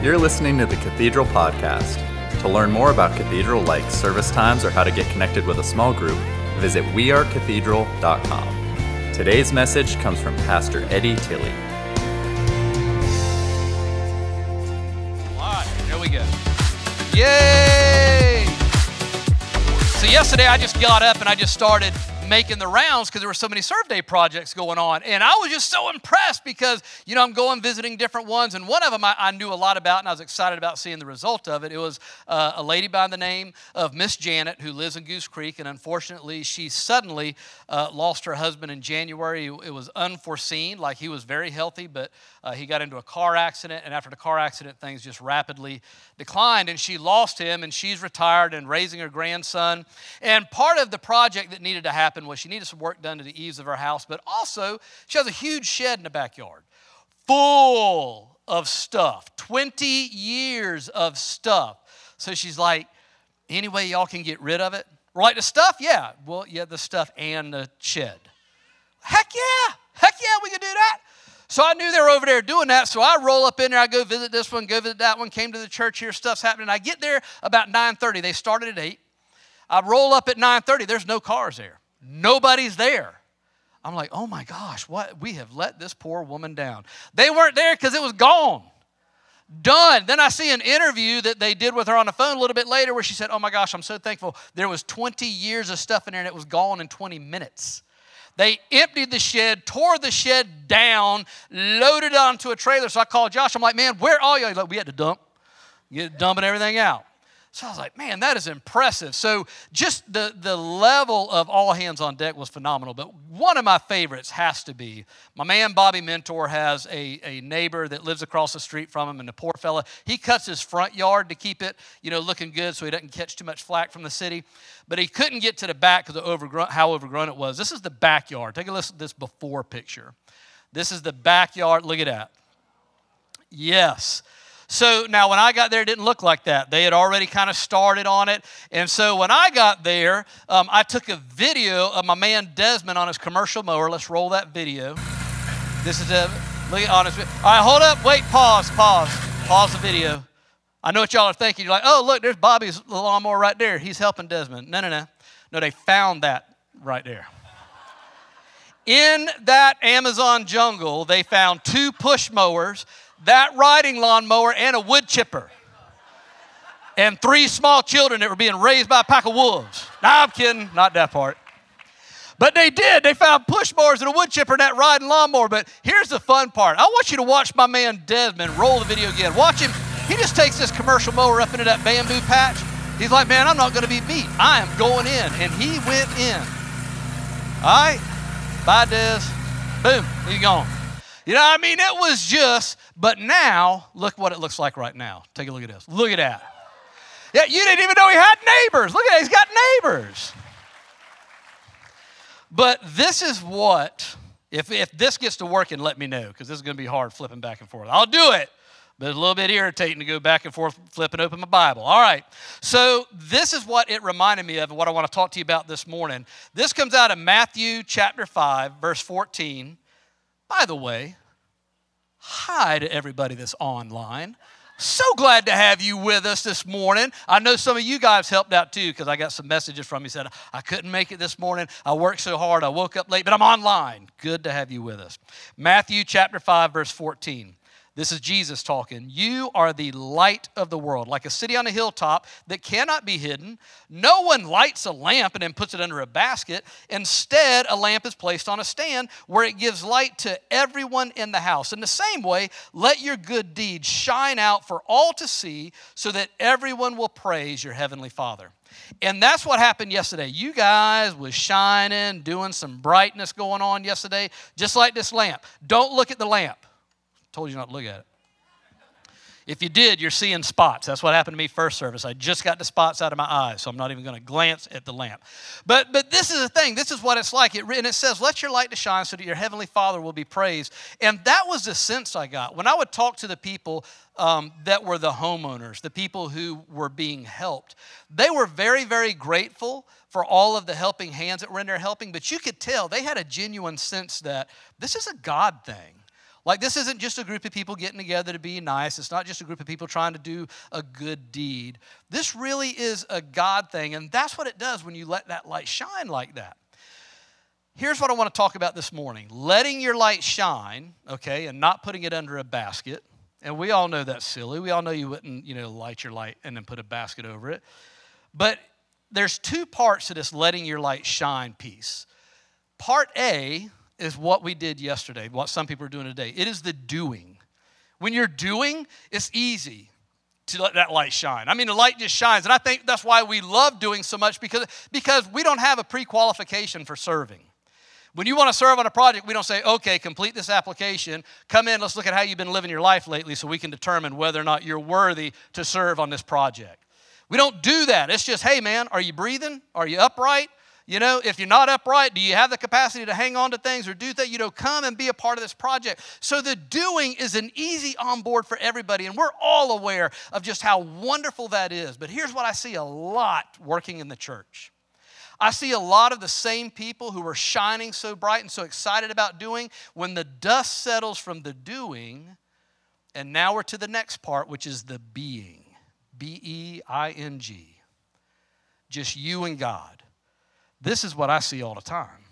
You're listening to the Cathedral Podcast. To learn more about Cathedral like service times or how to get connected with a small group, visit wearecathedral.com. Today's message comes from Pastor Eddie Tilley. There we go. Yay! So yesterday I just got up and I just started making the rounds because there were so many serve day projects going on. And I was just so impressed because, you know, I'm going visiting different ones. And one of them I, I knew a lot about and I was excited about seeing the result of it. It was uh, a lady by the name of Miss Janet who lives in Goose Creek. And unfortunately, she suddenly uh, lost her husband in January. It was unforeseen, like he was very healthy, but uh, he got into a car accident. And after the car accident, things just rapidly declined. And she lost him and she's retired and raising her grandson. And part of the project that needed to happen was she needed some work done to the eaves of her house, but also she has a huge shed in the backyard full of stuff 20 years of stuff. So she's like, any way y'all can get rid of it? Like, the stuff? Yeah. Well, yeah, the stuff and the shed. Heck yeah. Heck yeah, we can do that. So I knew they were over there doing that. So I roll up in there. I go visit this one, go visit that one. Came to the church here. Stuff's happening. I get there about 9:30. They started at eight. I roll up at 9:30. There's no cars there. Nobody's there. I'm like, oh my gosh, what? We have let this poor woman down. They weren't there because it was gone. Done. Then I see an interview that they did with her on the phone a little bit later where she said, Oh my gosh, I'm so thankful. There was 20 years of stuff in there and it was gone in 20 minutes. They emptied the shed, tore the shed down, loaded it onto a trailer. So I called Josh. I'm like, Man, where are you? He's like, We had to dump, get dumping everything out. So I was like, man, that is impressive. So just the, the level of all hands on deck was phenomenal. But one of my favorites has to be my man Bobby Mentor has a, a neighbor that lives across the street from him, and the poor fella, he cuts his front yard to keep it, you know, looking good so he doesn't catch too much flack from the city. But he couldn't get to the back because of overgrown, how overgrown it was. This is the backyard. Take a listen to this before picture. This is the backyard. Look at that. Yes. So now when I got there, it didn't look like that. They had already kind of started on it. And so when I got there, um, I took a video of my man Desmond on his commercial mower. Let's roll that video. This is a, look at honest. All right, hold up, wait, pause, pause, pause the video. I know what y'all are thinking. You're like, oh, look, there's Bobby's lawnmower right there. He's helping Desmond. No, no, no. No, they found that right there. In that Amazon jungle, they found two push mowers that riding lawnmower and a wood chipper. And three small children that were being raised by a pack of wolves. Nah, I'm kidding, not that part. But they did. They found push mowers and a wood chipper and that riding lawnmower. But here's the fun part. I want you to watch my man Desmond roll the video again. Watch him. He just takes this commercial mower up into that bamboo patch. He's like, man, I'm not going to be beat. I am going in. And he went in. All right. Bye, Des. Boom. He's gone. You know what I mean? It was just, but now, look what it looks like right now. Take a look at this. Look at that. Yeah, you didn't even know he had neighbors. Look at that. He's got neighbors. But this is what, if, if this gets to working, let me know, because this is going to be hard flipping back and forth. I'll do it, but it's a little bit irritating to go back and forth, flipping open my Bible. All right. So this is what it reminded me of and what I want to talk to you about this morning. This comes out of Matthew chapter 5, verse 14. By the way, hi to everybody that's online. So glad to have you with us this morning. I know some of you guys helped out too because I got some messages from you said I couldn't make it this morning. I worked so hard. I woke up late, but I'm online. Good to have you with us. Matthew chapter 5 verse 14. This is Jesus talking. You are the light of the world, like a city on a hilltop that cannot be hidden. No one lights a lamp and then puts it under a basket. Instead, a lamp is placed on a stand where it gives light to everyone in the house. In the same way, let your good deeds shine out for all to see so that everyone will praise your heavenly Father. And that's what happened yesterday. You guys was shining, doing some brightness going on yesterday, just like this lamp. Don't look at the lamp. Told you not to look at it. If you did, you're seeing spots. That's what happened to me first service. I just got the spots out of my eyes, so I'm not even going to glance at the lamp. But but this is the thing. This is what it's like. It, and it says, "Let your light to shine, so that your heavenly Father will be praised." And that was the sense I got when I would talk to the people um, that were the homeowners, the people who were being helped. They were very very grateful for all of the helping hands that were in there helping. But you could tell they had a genuine sense that this is a God thing Like, this isn't just a group of people getting together to be nice. It's not just a group of people trying to do a good deed. This really is a God thing, and that's what it does when you let that light shine like that. Here's what I want to talk about this morning letting your light shine, okay, and not putting it under a basket. And we all know that's silly. We all know you wouldn't, you know, light your light and then put a basket over it. But there's two parts to this letting your light shine piece. Part A is what we did yesterday, what some people are doing today. It is the doing. When you're doing, it's easy to let that light shine. I mean, the light just shines. And I think that's why we love doing so much because, because we don't have a pre qualification for serving. When you want to serve on a project, we don't say, okay, complete this application, come in, let's look at how you've been living your life lately so we can determine whether or not you're worthy to serve on this project. We don't do that. It's just, hey, man, are you breathing? Are you upright? You know, if you're not upright, do you have the capacity to hang on to things or do that? You know, come and be a part of this project. So the doing is an easy on board for everybody, and we're all aware of just how wonderful that is. But here's what I see a lot working in the church. I see a lot of the same people who are shining so bright and so excited about doing when the dust settles from the doing, and now we're to the next part, which is the being. B E I N G. Just you and God. This is what I see all the time.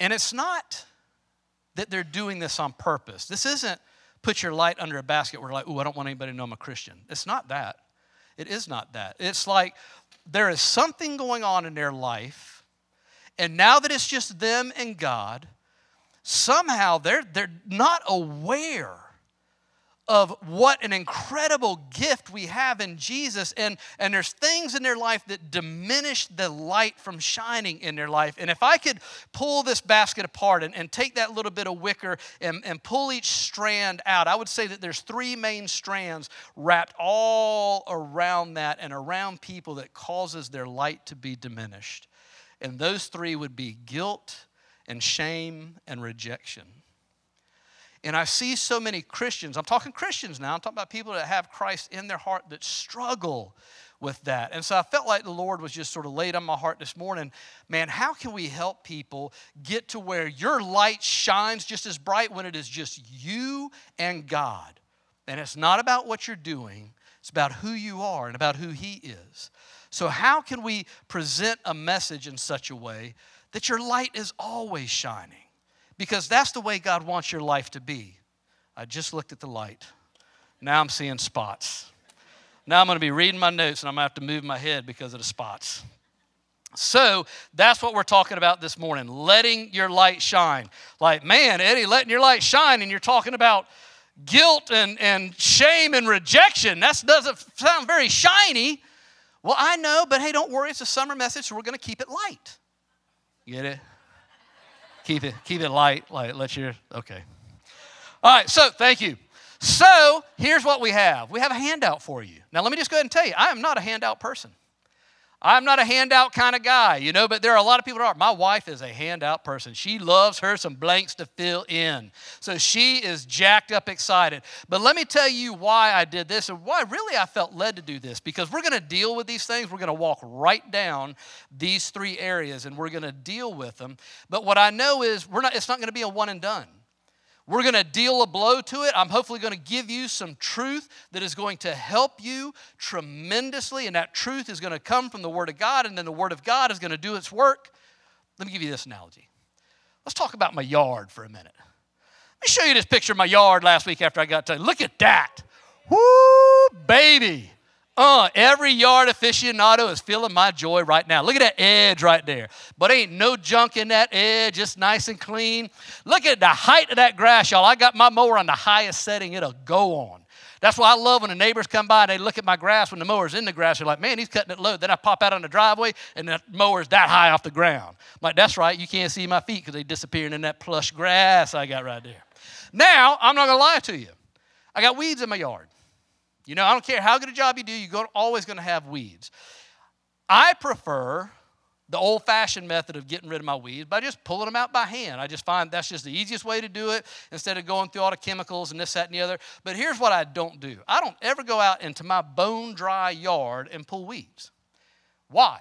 And it's not that they're doing this on purpose. This isn't put your light under a basket where, like, oh, I don't want anybody to know I'm a Christian. It's not that. It is not that. It's like there is something going on in their life, and now that it's just them and God, somehow they're, they're not aware of what an incredible gift we have in Jesus. And, and there's things in their life that diminish the light from shining in their life. And if I could pull this basket apart and, and take that little bit of wicker and, and pull each strand out, I would say that there's three main strands wrapped all around that and around people that causes their light to be diminished. And those three would be guilt and shame and rejection. And I see so many Christians, I'm talking Christians now, I'm talking about people that have Christ in their heart that struggle with that. And so I felt like the Lord was just sort of laid on my heart this morning man, how can we help people get to where your light shines just as bright when it is just you and God? And it's not about what you're doing, it's about who you are and about who He is. So, how can we present a message in such a way that your light is always shining? Because that's the way God wants your life to be. I just looked at the light. Now I'm seeing spots. Now I'm going to be reading my notes and I'm going to have to move my head because of the spots. So that's what we're talking about this morning letting your light shine. Like, man, Eddie, letting your light shine, and you're talking about guilt and, and shame and rejection. That doesn't sound very shiny. Well, I know, but hey, don't worry. It's a summer message, so we're going to keep it light. Get it? Keep it keep it light. Like let your okay. All right. So thank you. So here's what we have. We have a handout for you. Now let me just go ahead and tell you, I am not a handout person. I'm not a handout kind of guy, you know, but there are a lot of people that are. My wife is a handout person. She loves her some blanks to fill in. So she is jacked up excited. But let me tell you why I did this and why really I felt led to do this because we're going to deal with these things. We're going to walk right down these three areas and we're going to deal with them. But what I know is we're not it's not going to be a one and done. We're going to deal a blow to it. I'm hopefully going to give you some truth that is going to help you tremendously. And that truth is going to come from the Word of God, and then the Word of God is going to do its work. Let me give you this analogy. Let's talk about my yard for a minute. Let me show you this picture of my yard last week after I got to. Look at that. Woo, baby. Uh, every yard aficionado is feeling my joy right now. Look at that edge right there. But ain't no junk in that edge. It's nice and clean. Look at the height of that grass, y'all. I got my mower on the highest setting it'll go on. That's why I love when the neighbors come by and they look at my grass when the mower's in the grass. They're like, man, he's cutting it low. Then I pop out on the driveway and the mower's that high off the ground. I'm like, that's right. You can't see my feet because they're disappearing in that plush grass I got right there. Now, I'm not going to lie to you. I got weeds in my yard. You know, I don't care how good a job you do, you're always going to have weeds. I prefer the old fashioned method of getting rid of my weeds by just pulling them out by hand. I just find that's just the easiest way to do it instead of going through all the chemicals and this, that, and the other. But here's what I don't do I don't ever go out into my bone dry yard and pull weeds. Why?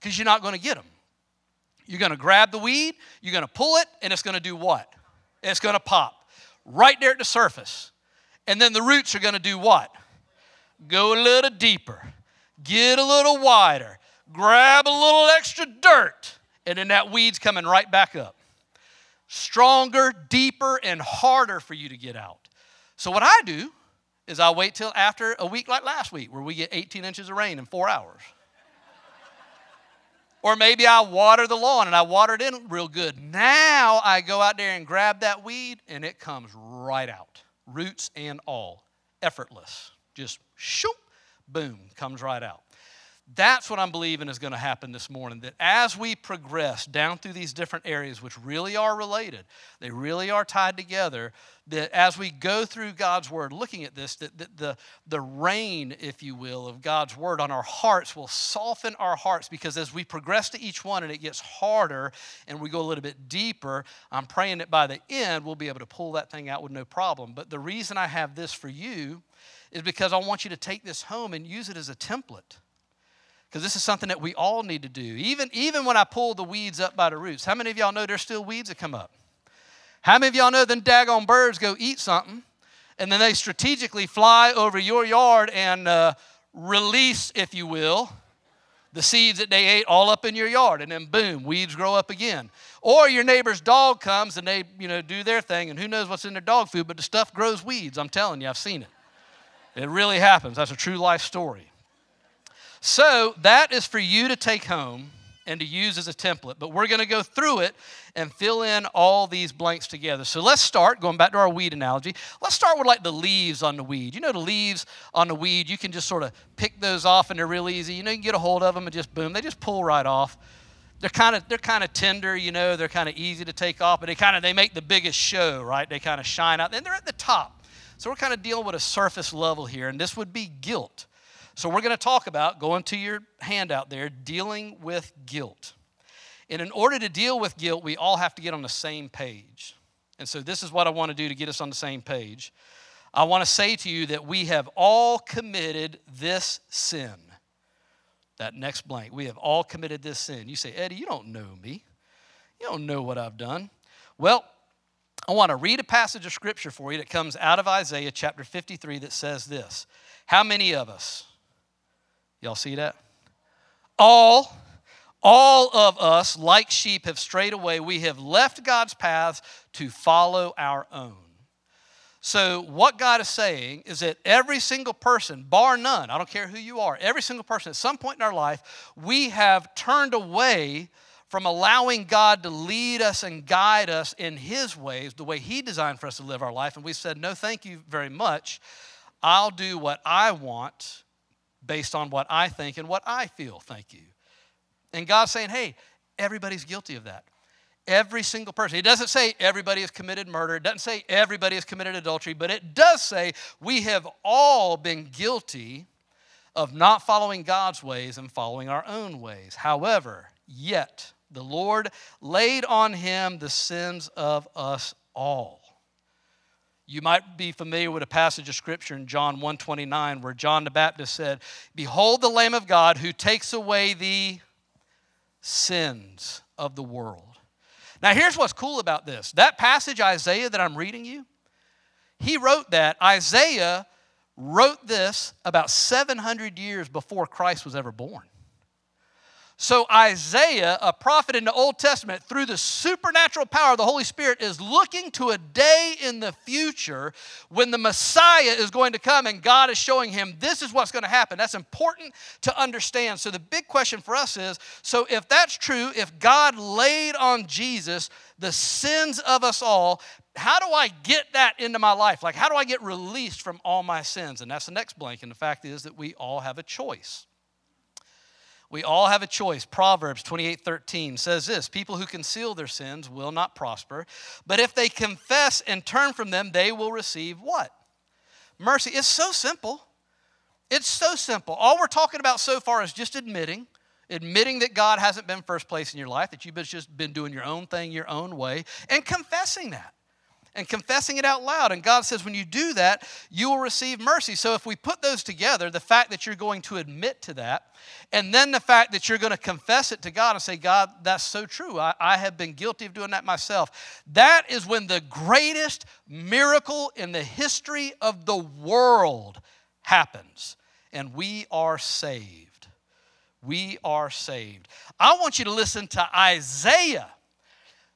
Because you're not going to get them. You're going to grab the weed, you're going to pull it, and it's going to do what? It's going to pop right there at the surface. And then the roots are going to do what? Go a little deeper, get a little wider, grab a little extra dirt, and then that weed's coming right back up. Stronger, deeper, and harder for you to get out. So, what I do is I wait till after a week like last week, where we get 18 inches of rain in four hours. Or maybe I water the lawn and I water it in real good. Now I go out there and grab that weed and it comes right out, roots and all, effortless. Just shoop, boom, comes right out. That's what I'm believing is going to happen this morning. That as we progress down through these different areas, which really are related, they really are tied together, that as we go through God's Word, looking at this, that, that the, the rain, if you will, of God's Word on our hearts will soften our hearts because as we progress to each one and it gets harder and we go a little bit deeper, I'm praying that by the end we'll be able to pull that thing out with no problem. But the reason I have this for you is because I want you to take this home and use it as a template because this is something that we all need to do. Even, even when I pull the weeds up by the roots, how many of y'all know there's still weeds that come up? How many of y'all know then daggone birds go eat something and then they strategically fly over your yard and uh, release, if you will, the seeds that they ate all up in your yard and then boom, weeds grow up again. Or your neighbor's dog comes and they, you know, do their thing and who knows what's in their dog food, but the stuff grows weeds. I'm telling you, I've seen it. It really happens. That's a true life story. So that is for you to take home and to use as a template. But we're going to go through it and fill in all these blanks together. So let's start, going back to our weed analogy, let's start with like the leaves on the weed. You know, the leaves on the weed, you can just sort of pick those off and they're real easy. You know, you can get a hold of them and just boom, they just pull right off. They're kind of they're kind of tender, you know, they're kind of easy to take off, but they kind of they make the biggest show, right? They kind of shine out. And they're at the top. So we're kind of dealing with a surface level here, and this would be guilt. So, we're going to talk about, going to your handout there, dealing with guilt. And in order to deal with guilt, we all have to get on the same page. And so, this is what I want to do to get us on the same page. I want to say to you that we have all committed this sin. That next blank. We have all committed this sin. You say, Eddie, you don't know me. You don't know what I've done. Well, I want to read a passage of scripture for you that comes out of Isaiah chapter 53 that says this How many of us, Y'all see that? All, all of us, like sheep, have strayed away. We have left God's paths to follow our own. So, what God is saying is that every single person, bar none, I don't care who you are, every single person at some point in our life, we have turned away from allowing God to lead us and guide us in His ways, the way He designed for us to live our life. And we said, No, thank you very much. I'll do what I want based on what I think and what I feel, thank you. And God's saying, hey, everybody's guilty of that. Every single person. It doesn't say everybody has committed murder. It doesn't say everybody has committed adultery, but it does say we have all been guilty of not following God's ways and following our own ways. However, yet the Lord laid on him the sins of us all. You might be familiar with a passage of scripture in John 129 where John the Baptist said, "Behold the lamb of God who takes away the sins of the world." Now here's what's cool about this. That passage Isaiah that I'm reading you, he wrote that Isaiah wrote this about 700 years before Christ was ever born. So, Isaiah, a prophet in the Old Testament, through the supernatural power of the Holy Spirit, is looking to a day in the future when the Messiah is going to come and God is showing him this is what's going to happen. That's important to understand. So, the big question for us is so, if that's true, if God laid on Jesus the sins of us all, how do I get that into my life? Like, how do I get released from all my sins? And that's the next blank. And the fact is that we all have a choice. We all have a choice. Proverbs 28 13 says this People who conceal their sins will not prosper, but if they confess and turn from them, they will receive what? Mercy. It's so simple. It's so simple. All we're talking about so far is just admitting, admitting that God hasn't been first place in your life, that you've just been doing your own thing your own way, and confessing that. And confessing it out loud. And God says, when you do that, you will receive mercy. So if we put those together, the fact that you're going to admit to that, and then the fact that you're going to confess it to God and say, God, that's so true. I, I have been guilty of doing that myself. That is when the greatest miracle in the history of the world happens, and we are saved. We are saved. I want you to listen to Isaiah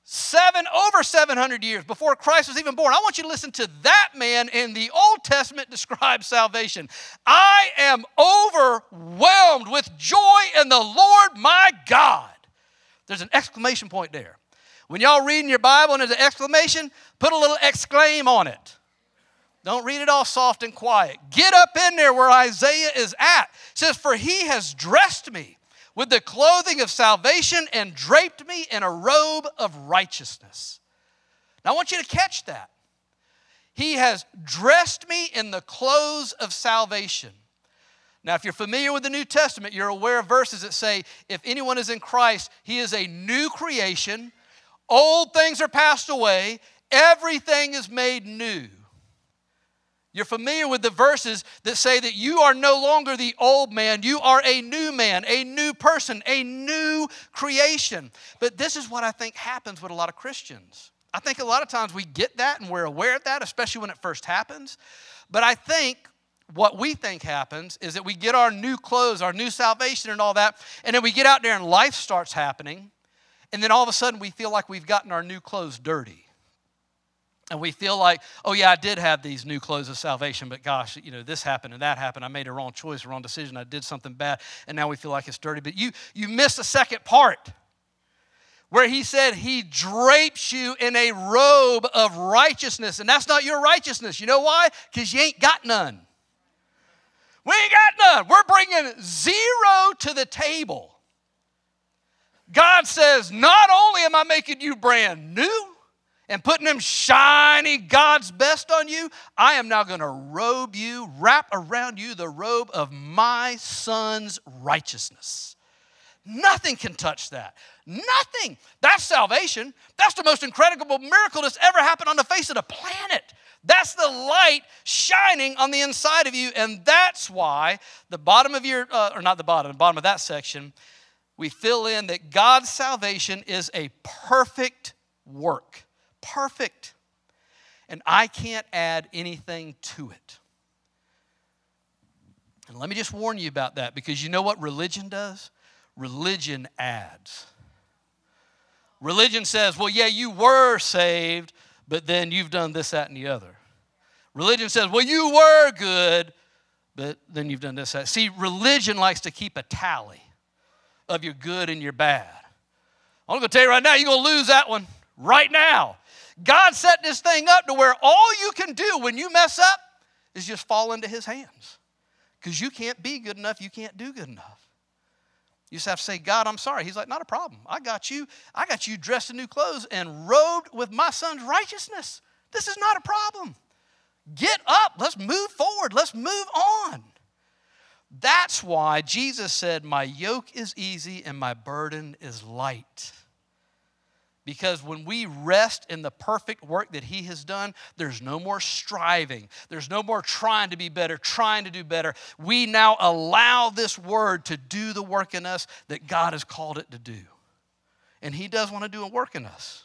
seven over 700 years before christ was even born. I want you to listen to that man in the old testament describe salvation. I am overwhelmed with joy in the lord my god. There's an exclamation point there. When y'all reading your bible and there's an exclamation put a little exclaim on it. Don't read it all soft and quiet. Get up in there where isaiah is at. It says for he has dressed me with the clothing of salvation and draped me in a robe of righteousness. Now, I want you to catch that. He has dressed me in the clothes of salvation. Now, if you're familiar with the New Testament, you're aware of verses that say, if anyone is in Christ, he is a new creation. Old things are passed away, everything is made new. You're familiar with the verses that say that you are no longer the old man, you are a new man, a new person, a new creation. But this is what I think happens with a lot of Christians. I think a lot of times we get that and we're aware of that, especially when it first happens. But I think what we think happens is that we get our new clothes, our new salvation, and all that, and then we get out there and life starts happening, and then all of a sudden we feel like we've gotten our new clothes dirty and we feel like, oh yeah, I did have these new clothes of salvation, but gosh, you know, this happened and that happened. I made a wrong choice, a wrong decision. I did something bad, and now we feel like it's dirty. But you you missed the second part where he said he drapes you in a robe of righteousness, and that's not your righteousness. You know why? Because you ain't got none. We ain't got none. We're bringing zero to the table. God says, not only am I making you brand new and putting them shiny God's best on you, I am now going to robe you, wrap around you the robe of my son's righteousness. Nothing can touch that. Nothing. That's salvation. That's the most incredible miracle that's ever happened on the face of the planet. That's the light shining on the inside of you. And that's why the bottom of your, uh, or not the bottom, the bottom of that section, we fill in that God's salvation is a perfect work perfect. And I can't add anything to it. And let me just warn you about that because you know what religion does? Religion adds. Religion says, well, yeah, you were saved, but then you've done this, that, and the other. Religion says, well, you were good, but then you've done this, that. See, religion likes to keep a tally of your good and your bad. I'm going to tell you right now, you're going to lose that one right now. God set this thing up to where all you can do when you mess up is just fall into His hands. Because you can't be good enough, you can't do good enough. You just have to say, God, I'm sorry. He's like, not a problem. I got you. I got you dressed in new clothes and robed with my son's righteousness. This is not a problem. Get up. Let's move forward. Let's move on. That's why Jesus said, My yoke is easy and my burden is light. Because when we rest in the perfect work that He has done, there's no more striving. There's no more trying to be better, trying to do better. We now allow this Word to do the work in us that God has called it to do. And He does want to do a work in us.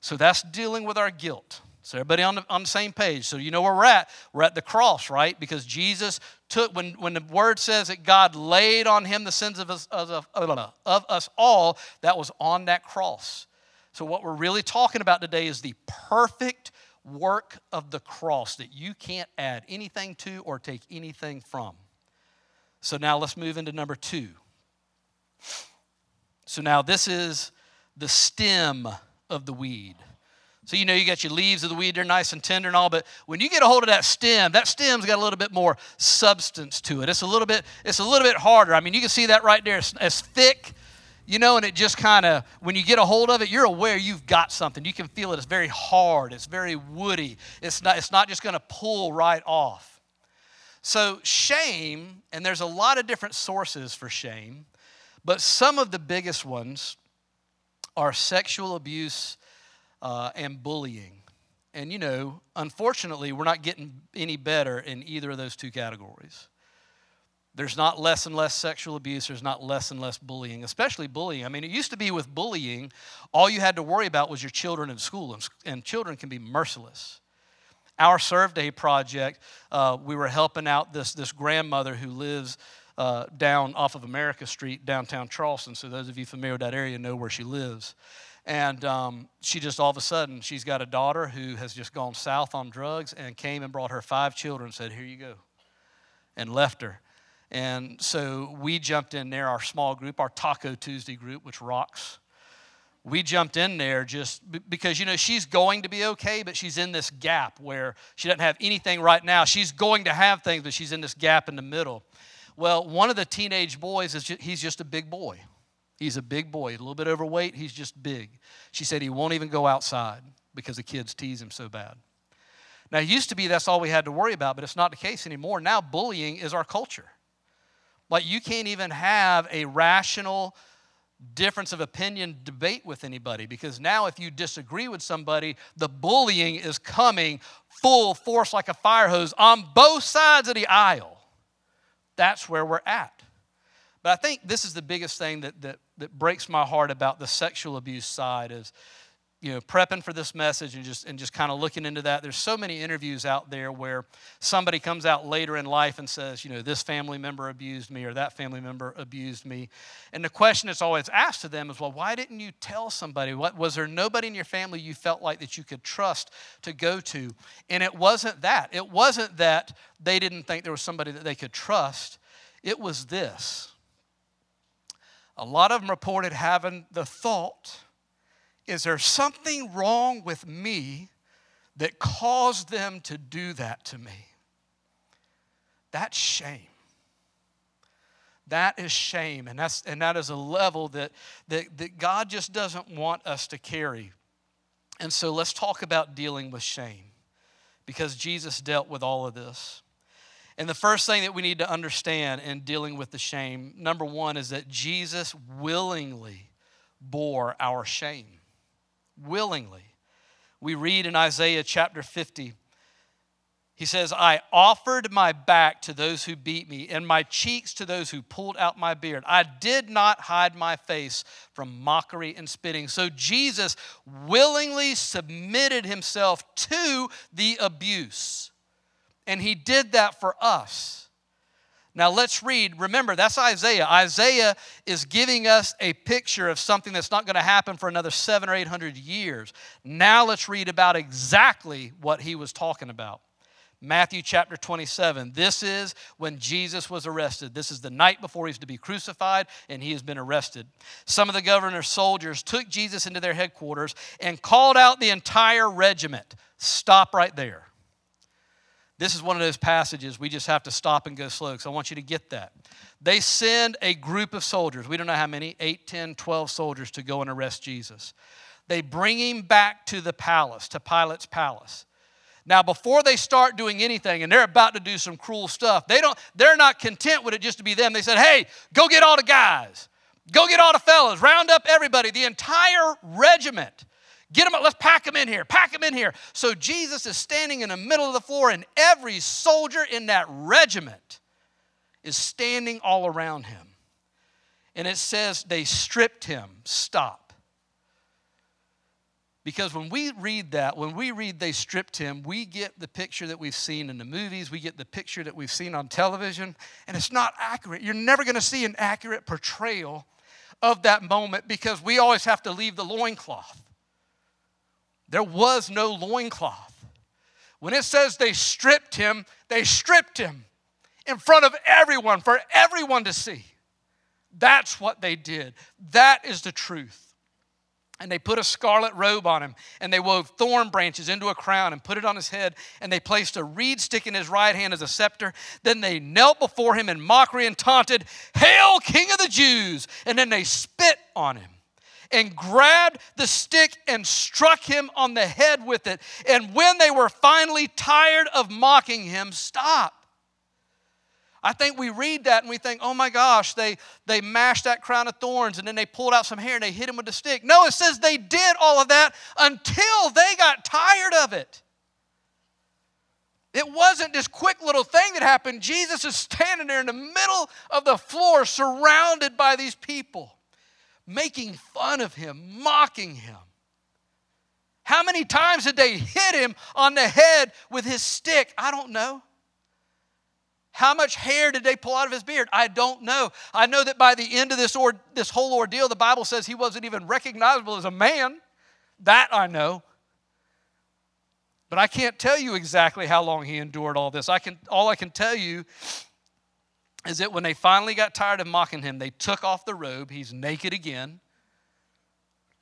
So that's dealing with our guilt. So everybody on the, on the same page. So you know where we're at. We're at the cross, right? Because Jesus took, when, when the word says that God laid on him the sins of us, of, of, of us all, that was on that cross. So, what we're really talking about today is the perfect work of the cross that you can't add anything to or take anything from. So, now let's move into number two. So, now this is the stem of the weed. So, you know, you got your leaves of the weed, they're nice and tender and all, but when you get a hold of that stem, that stem's got a little bit more substance to it. It's a little bit, it's a little bit harder. I mean, you can see that right there. It's, it's thick you know, and it just kind of, when you get a hold of it, you're aware you've got something. You can feel it. It's very hard, it's very woody. It's not, it's not just going to pull right off. So, shame, and there's a lot of different sources for shame, but some of the biggest ones are sexual abuse uh, and bullying. And you know, unfortunately, we're not getting any better in either of those two categories. There's not less and less sexual abuse, there's not less and less bullying, especially bullying. I mean, it used to be with bullying, all you had to worry about was your children in school, and, and children can be merciless. Our Serve Day project, uh, we were helping out this, this grandmother who lives uh, down off of America Street, downtown Charleston. So, those of you familiar with that area know where she lives. And um, she just all of a sudden, she's got a daughter who has just gone south on drugs and came and brought her five children and said, Here you go, and left her. And so we jumped in there, our small group, our Taco Tuesday group, which rocks. We jumped in there just because, you know, she's going to be okay, but she's in this gap where she doesn't have anything right now. She's going to have things, but she's in this gap in the middle. Well, one of the teenage boys, is just, he's just a big boy. He's a big boy, a little bit overweight, he's just big. She said he won't even go outside because the kids tease him so bad. Now, it used to be that's all we had to worry about, but it's not the case anymore. Now, bullying is our culture. Like, you can't even have a rational difference of opinion debate with anybody because now, if you disagree with somebody, the bullying is coming full force like a fire hose on both sides of the aisle. That's where we're at. But I think this is the biggest thing that, that, that breaks my heart about the sexual abuse side is you know, prepping for this message and just and just kind of looking into that. There's so many interviews out there where somebody comes out later in life and says, you know, this family member abused me or that family member abused me. And the question that's always asked to them is, well, why didn't you tell somebody? What was there nobody in your family you felt like that you could trust to go to? And it wasn't that. It wasn't that they didn't think there was somebody that they could trust. It was this. A lot of them reported having the thought is there something wrong with me that caused them to do that to me? That's shame. That is shame. And, that's, and that is a level that, that, that God just doesn't want us to carry. And so let's talk about dealing with shame because Jesus dealt with all of this. And the first thing that we need to understand in dealing with the shame, number one, is that Jesus willingly bore our shame willingly. We read in Isaiah chapter 50, he says, I offered my back to those who beat me, and my cheeks to those who pulled out my beard. I did not hide my face from mockery and spitting. So Jesus willingly submitted himself to the abuse, and he did that for us. Now let's read. Remember, that's Isaiah. Isaiah is giving us a picture of something that's not going to happen for another seven or eight hundred years. Now let's read about exactly what he was talking about. Matthew chapter 27. This is when Jesus was arrested. This is the night before he's to be crucified, and he has been arrested. Some of the governor's soldiers took Jesus into their headquarters and called out the entire regiment. Stop right there. This is one of those passages we just have to stop and go slow because I want you to get that. They send a group of soldiers, we don't know how many, 8, 10, 12 soldiers to go and arrest Jesus. They bring him back to the palace, to Pilate's palace. Now, before they start doing anything, and they're about to do some cruel stuff, they don't, they're not content with it just to be them. They said, hey, go get all the guys, go get all the fellas, round up everybody, the entire regiment. Get them, up, let's pack them in here, pack them in here. So Jesus is standing in the middle of the floor, and every soldier in that regiment is standing all around him. And it says they stripped him. Stop. Because when we read that, when we read they stripped him, we get the picture that we've seen in the movies, we get the picture that we've seen on television, and it's not accurate. You're never going to see an accurate portrayal of that moment because we always have to leave the loincloth. There was no loincloth. When it says they stripped him, they stripped him in front of everyone, for everyone to see. That's what they did. That is the truth. And they put a scarlet robe on him, and they wove thorn branches into a crown and put it on his head, and they placed a reed stick in his right hand as a scepter. Then they knelt before him in mockery and taunted, Hail, King of the Jews! And then they spit on him and grabbed the stick and struck him on the head with it. And when they were finally tired of mocking him, stop. I think we read that and we think, oh my gosh, they, they mashed that crown of thorns and then they pulled out some hair and they hit him with a stick. No, it says they did all of that until they got tired of it. It wasn't this quick little thing that happened. Jesus is standing there in the middle of the floor, surrounded by these people, making fun of him, mocking him. How many times did they hit him on the head with his stick? I don't know. How much hair did they pull out of his beard? I don't know. I know that by the end of this, or, this whole ordeal, the Bible says he wasn't even recognizable as a man. That I know. But I can't tell you exactly how long he endured all this. I can, all I can tell you is that when they finally got tired of mocking him, they took off the robe. He's naked again.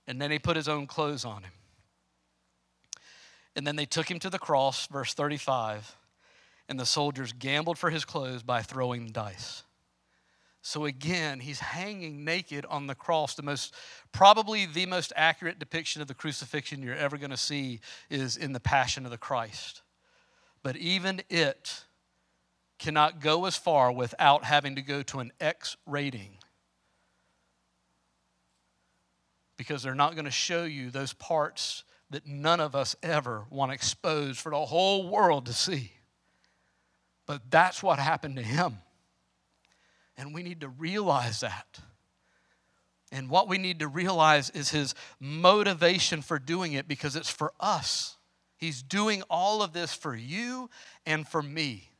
And then they put his own clothes on him. And then they took him to the cross, verse 35. And the soldiers gambled for his clothes by throwing dice. So again, he's hanging naked on the cross. The most, probably the most accurate depiction of the crucifixion you're ever going to see is in the Passion of the Christ. But even it cannot go as far without having to go to an X rating. Because they're not going to show you those parts that none of us ever want exposed for the whole world to see. But that's what happened to him. And we need to realize that. And what we need to realize is his motivation for doing it because it's for us. He's doing all of this for you and for me.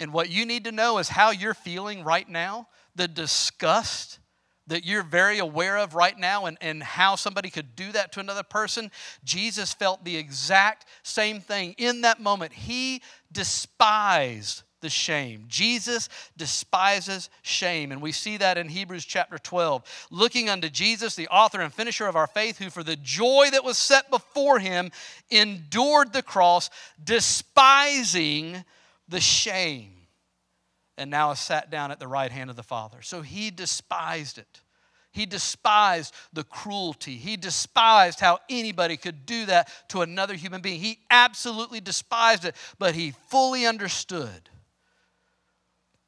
And what you need to know is how you're feeling right now, the disgust that you're very aware of right now, and, and how somebody could do that to another person. Jesus felt the exact same thing in that moment. He despised the shame. Jesus despises shame. And we see that in Hebrews chapter 12. Looking unto Jesus, the author and finisher of our faith, who for the joy that was set before him endured the cross, despising the shame, and now is sat down at the right hand of the Father. So he despised it. He despised the cruelty. He despised how anybody could do that to another human being. He absolutely despised it, but he fully understood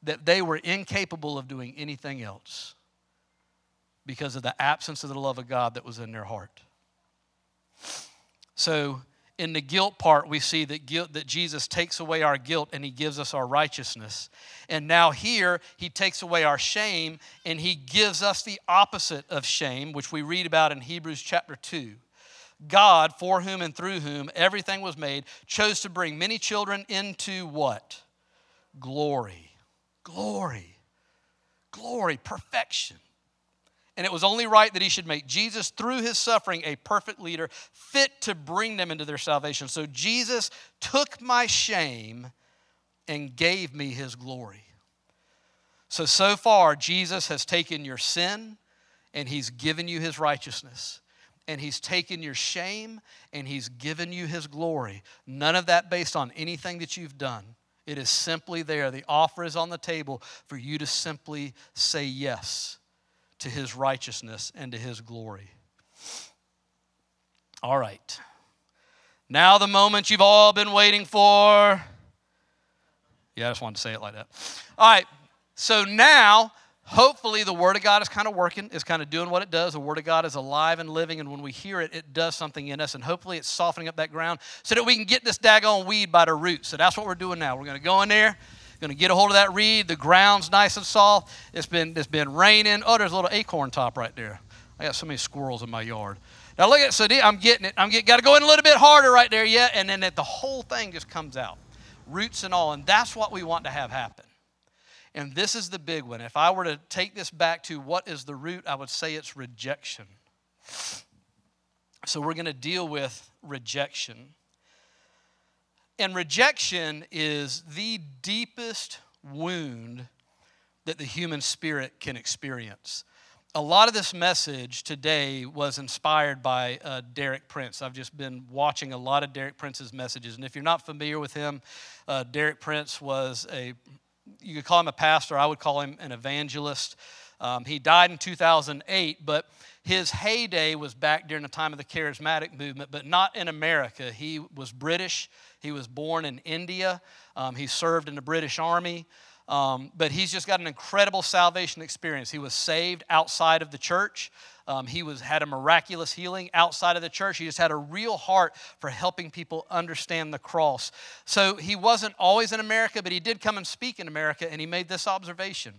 that they were incapable of doing anything else because of the absence of the love of God that was in their heart. So, in the guilt part, we see that guilt that Jesus takes away our guilt and he gives us our righteousness. And now here he takes away our shame and he gives us the opposite of shame, which we read about in Hebrews chapter 2. God, for whom and through whom everything was made, chose to bring many children into what? Glory glory, glory, perfection. And it was only right that he should make Jesus, through his suffering, a perfect leader, fit to bring them into their salvation. So Jesus took my shame and gave me his glory. So, so far, Jesus has taken your sin and he's given you his righteousness. And he's taken your shame and he's given you his glory. None of that based on anything that you've done. It is simply there. The offer is on the table for you to simply say yes to his righteousness and to his glory. All right. Now, the moment you've all been waiting for. Yeah, I just wanted to say it like that. All right. So now hopefully the word of god is kind of working is kind of doing what it does the word of god is alive and living and when we hear it it does something in us and hopefully it's softening up that ground so that we can get this daggone weed by the root so that's what we're doing now we're going to go in there going to get a hold of that reed. The ground's nice and soft. It's been it's been raining. Oh there's a little acorn top right there. I got so many squirrels in my yard. Now look at so i'm getting it. I'm get, got to go in a little bit harder right there yet and then the whole thing just comes out roots and all and that's what we want to have happen. And this is the big one. If I were to take this back to what is the root, I would say it's rejection. So we're going to deal with rejection. And rejection is the deepest wound that the human spirit can experience. A lot of this message today was inspired by uh, Derek Prince. I've just been watching a lot of Derek Prince's messages. And if you're not familiar with him, uh, Derek Prince was a you could call him a pastor, I would call him an evangelist. Um, he died in 2008, but his heyday was back during the time of the charismatic movement, but not in America. He was British. He was born in India. Um, he served in the British Army. Um, but he's just got an incredible salvation experience. He was saved outside of the church. Um, he was had a miraculous healing outside of the church. He just had a real heart for helping people understand the cross. So he wasn't always in America, but he did come and speak in America, and he made this observation.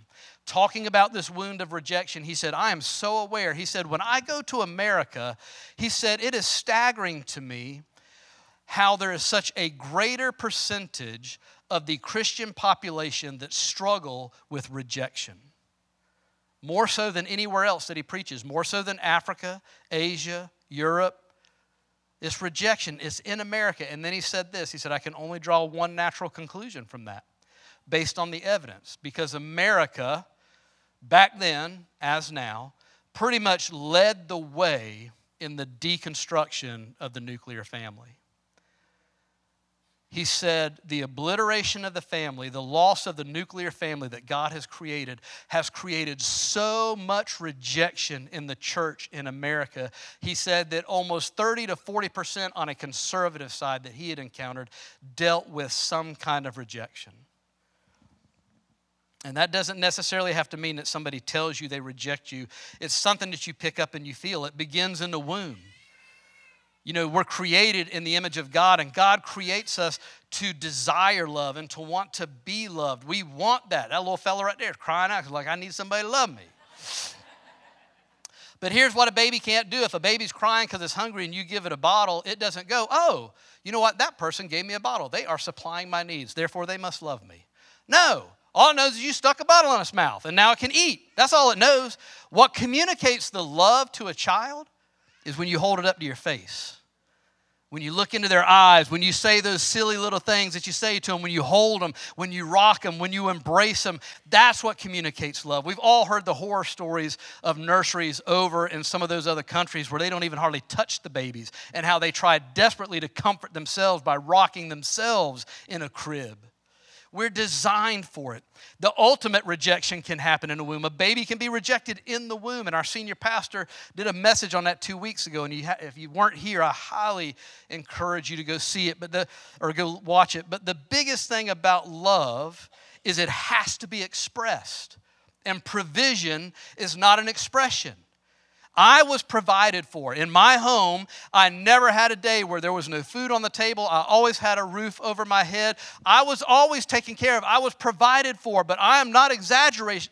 Talking about this wound of rejection, he said, I am so aware. He said, When I go to America, he said, it is staggering to me how there is such a greater percentage of the Christian population that struggle with rejection. More so than anywhere else that he preaches, more so than Africa, Asia, Europe. It's rejection, it's in America. And then he said this he said, I can only draw one natural conclusion from that based on the evidence because America, back then as now, pretty much led the way in the deconstruction of the nuclear family he said, The obliteration of the family, the loss of the nuclear family that God has created, has created so much rejection in the church in America. He said that almost 30 to 40% on a conservative side that he had encountered dealt with some kind of rejection. And that doesn't necessarily have to mean that somebody tells you they reject you. It's something that you pick up and you feel. It begins in the womb. You know, we're created in the image of God, and God creates us to desire love and to want to be loved. We want that. That little fella right there is crying out, like, I need somebody to love me. But here's what a baby can't do. If a baby's crying because it's hungry and you give it a bottle, it doesn't go, oh, you know what? That person gave me a bottle. They are supplying my needs. Therefore, they must love me. No. All it knows is you stuck a bottle in its mouth and now it can eat. That's all it knows. What communicates the love to a child is when you hold it up to your face. When you look into their eyes, when you say those silly little things that you say to them, when you hold them, when you rock them, when you embrace them, that's what communicates love. We've all heard the horror stories of nurseries over in some of those other countries where they don't even hardly touch the babies and how they try desperately to comfort themselves by rocking themselves in a crib. We're designed for it. The ultimate rejection can happen in a womb. A baby can be rejected in the womb. And our senior pastor did a message on that two weeks ago. And you ha- if you weren't here, I highly encourage you to go see it, but the, or go watch it. But the biggest thing about love is it has to be expressed. And provision is not an expression. I was provided for. In my home, I never had a day where there was no food on the table. I always had a roof over my head. I was always taken care of. I was provided for, but I am not exaggerating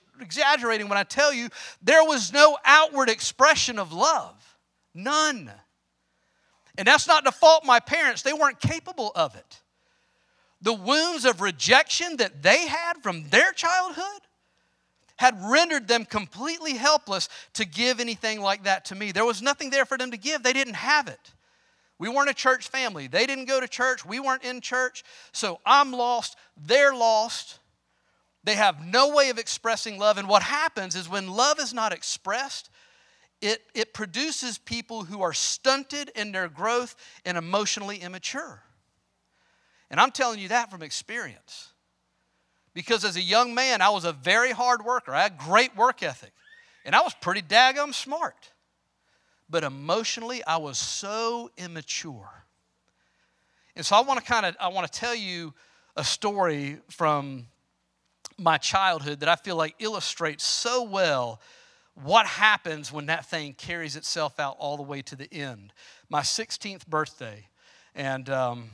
when I tell you there was no outward expression of love. None. And that's not to fault my parents, they weren't capable of it. The wounds of rejection that they had from their childhood had rendered them completely helpless to give anything like that to me. There was nothing there for them to give, they didn't have it. We weren't a church family. They didn't go to church. We weren't in church. So I'm lost. They're lost. They have no way of expressing love. And what happens is when love is not expressed, it, it produces people who are stunted in their growth and emotionally immature. And I'm telling you that from experience. Because as a young man, I was a very hard worker. I had great work ethic. And I was pretty daggum smart. But emotionally, I was so immature. And so I want to kind of I want to tell you a story from my childhood that I feel like illustrates so well what happens when that thing carries itself out all the way to the end. My 16th birthday, and um,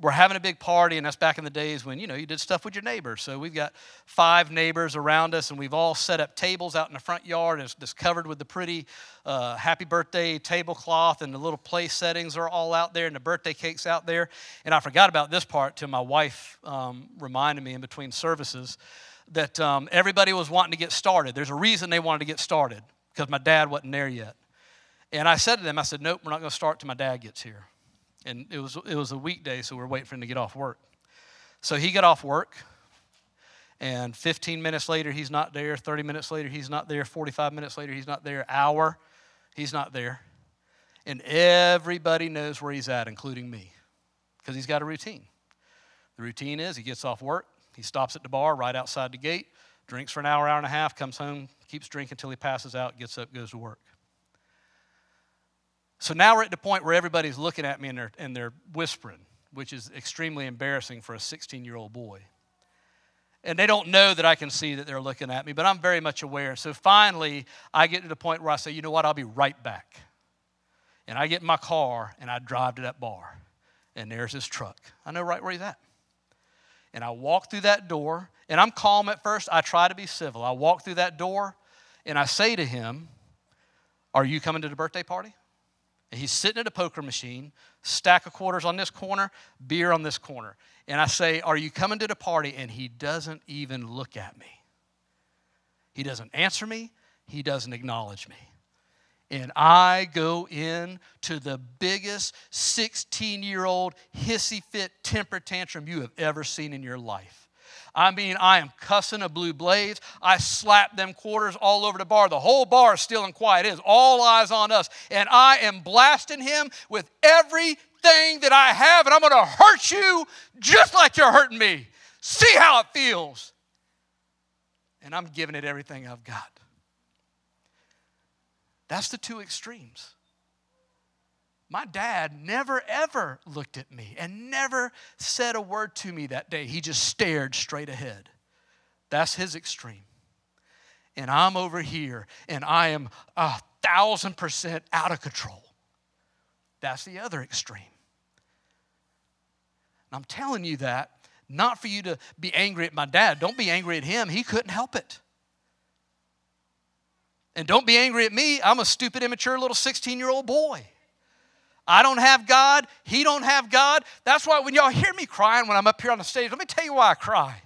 we're having a big party, and that's back in the days when you know you did stuff with your neighbors. So we've got five neighbors around us, and we've all set up tables out in the front yard, and it's covered with the pretty uh, happy birthday tablecloth, and the little place settings are all out there, and the birthday cake's out there. And I forgot about this part till my wife um, reminded me in between services that um, everybody was wanting to get started. There's a reason they wanted to get started because my dad wasn't there yet. And I said to them, I said, "Nope, we're not going to start till my dad gets here." And it was it was a weekday, so we are waiting for him to get off work. So he got off work, and 15 minutes later he's not there. 30 minutes later he's not there. 45 minutes later he's not there. Hour, he's not there, and everybody knows where he's at, including me, because he's got a routine. The routine is he gets off work, he stops at the bar right outside the gate, drinks for an hour, hour and a half, comes home, keeps drinking until he passes out, gets up, goes to work. So now we're at the point where everybody's looking at me and they're, and they're whispering, which is extremely embarrassing for a 16 year old boy. And they don't know that I can see that they're looking at me, but I'm very much aware. So finally, I get to the point where I say, you know what, I'll be right back. And I get in my car and I drive to that bar. And there's his truck. I know right where he's at. And I walk through that door, and I'm calm at first. I try to be civil. I walk through that door, and I say to him, Are you coming to the birthday party? And he's sitting at a poker machine, stack of quarters on this corner, beer on this corner. And I say, Are you coming to the party? And he doesn't even look at me. He doesn't answer me, he doesn't acknowledge me. And I go in to the biggest 16 year old hissy fit temper tantrum you have ever seen in your life. I mean, I am cussing a blue blaze. I slap them quarters all over the bar. The whole bar is still and quiet. It is all eyes on us. And I am blasting him with everything that I have, and I'm going to hurt you just like you're hurting me. See how it feels. And I'm giving it everything I've got. That's the two extremes. My dad never ever looked at me and never said a word to me that day. He just stared straight ahead. That's his extreme. And I'm over here and I am a thousand percent out of control. That's the other extreme. And I'm telling you that not for you to be angry at my dad. Don't be angry at him. He couldn't help it. And don't be angry at me. I'm a stupid, immature little 16 year old boy. I don't have God. He don't have God. That's why when y'all hear me crying when I'm up here on the stage, let me tell you why I cry.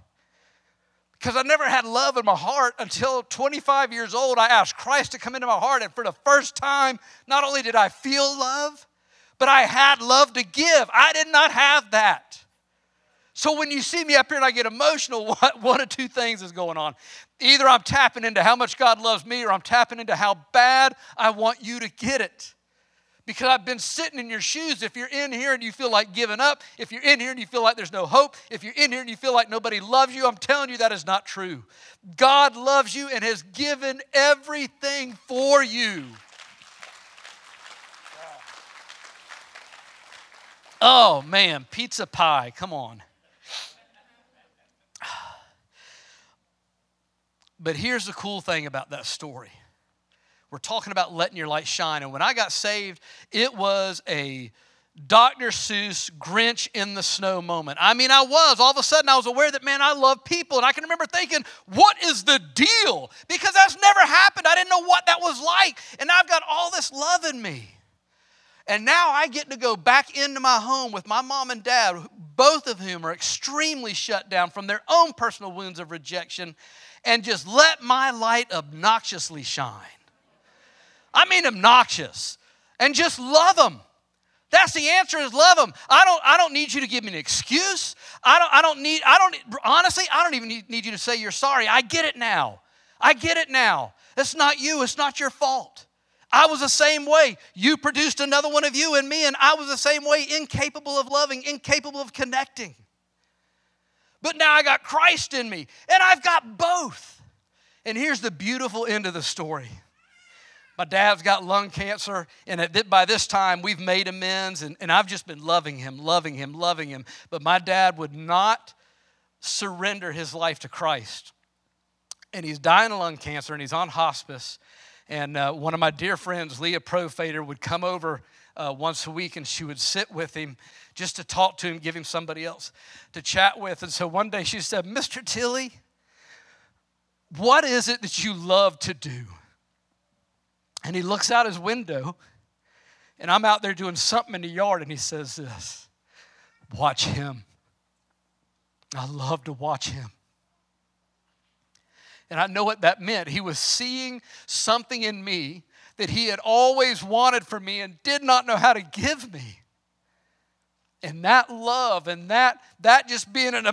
Because I never had love in my heart until 25 years old. I asked Christ to come into my heart, and for the first time, not only did I feel love, but I had love to give. I did not have that. So when you see me up here and I get emotional, one of two things is going on. Either I'm tapping into how much God loves me, or I'm tapping into how bad I want you to get it because I've been sitting in your shoes. If you're in here and you feel like giving up, if you're in here and you feel like there's no hope, if you're in here and you feel like nobody loves you, I'm telling you that is not true. God loves you and has given everything for you. Oh man, pizza pie, come on. But here's the cool thing about that story we're talking about letting your light shine. And when I got saved, it was a Dr. Seuss Grinch in the snow moment. I mean, I was. All of a sudden, I was aware that, man, I love people. And I can remember thinking, what is the deal? Because that's never happened. I didn't know what that was like. And I've got all this love in me. And now I get to go back into my home with my mom and dad, both of whom are extremely shut down from their own personal wounds of rejection, and just let my light obnoxiously shine. I mean obnoxious. And just love them. That's the answer is love them. I don't, I don't need you to give me an excuse. I don't, I don't need, I don't, honestly, I don't even need, you to say you're sorry. I get it now. I get it now. It's not you, it's not your fault. I was the same way. You produced another one of you and me, and I was the same way, incapable of loving, incapable of connecting. But now I got Christ in me, and I've got both. And here's the beautiful end of the story my dad's got lung cancer, and by this time we've made amends, and, and I've just been loving him, loving him, loving him. But my dad would not surrender his life to Christ. And he's dying of lung cancer, and he's on hospice. And uh, one of my dear friends, Leah Profader, would come over uh, once a week and she would sit with him just to talk to him, give him somebody else to chat with. And so one day she said, Mr. Tilley, what is it that you love to do? And he looks out his window, and I'm out there doing something in the yard, and he says this Watch him. I love to watch him. And I know what that meant. He was seeing something in me that he had always wanted for me and did not know how to give me. And that love and that, that just being an,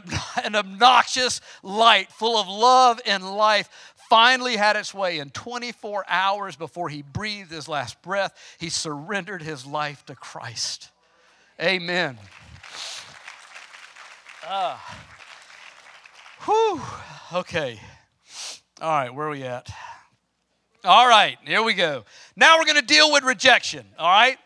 an obnoxious light full of love and life finally had its way. In 24 hours before he breathed his last breath, he surrendered his life to Christ. Amen. Uh, whew. Okay. All right, where are we at? All right, here we go. Now we're going to deal with rejection, all right?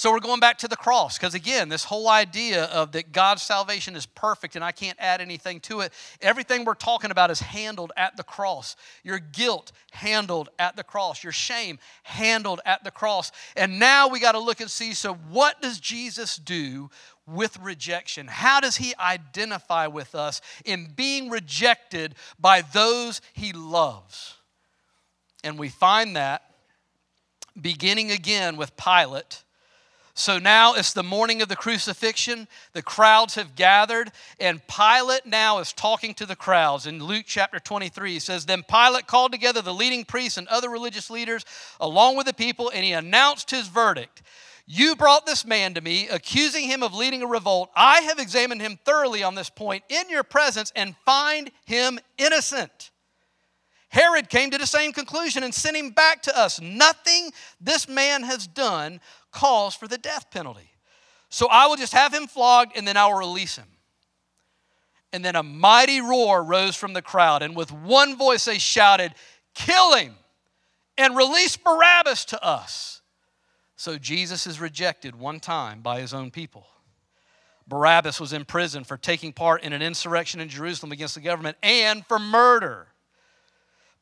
So we're going back to the cross because, again, this whole idea of that God's salvation is perfect and I can't add anything to it, everything we're talking about is handled at the cross. Your guilt handled at the cross, your shame handled at the cross. And now we got to look and see so, what does Jesus do with rejection? How does he identify with us in being rejected by those he loves? And we find that beginning again with Pilate so now it's the morning of the crucifixion. The crowds have gathered, and Pilate now is talking to the crowds. In Luke chapter 23, he says, Then Pilate called together the leading priests and other religious leaders along with the people, and he announced his verdict. You brought this man to me, accusing him of leading a revolt. I have examined him thoroughly on this point in your presence and find him innocent. Herod came to the same conclusion and sent him back to us. Nothing this man has done calls for the death penalty. So I will just have him flogged and then I will release him. And then a mighty roar rose from the crowd, and with one voice they shouted, Kill him and release Barabbas to us. So Jesus is rejected one time by his own people. Barabbas was in prison for taking part in an insurrection in Jerusalem against the government and for murder.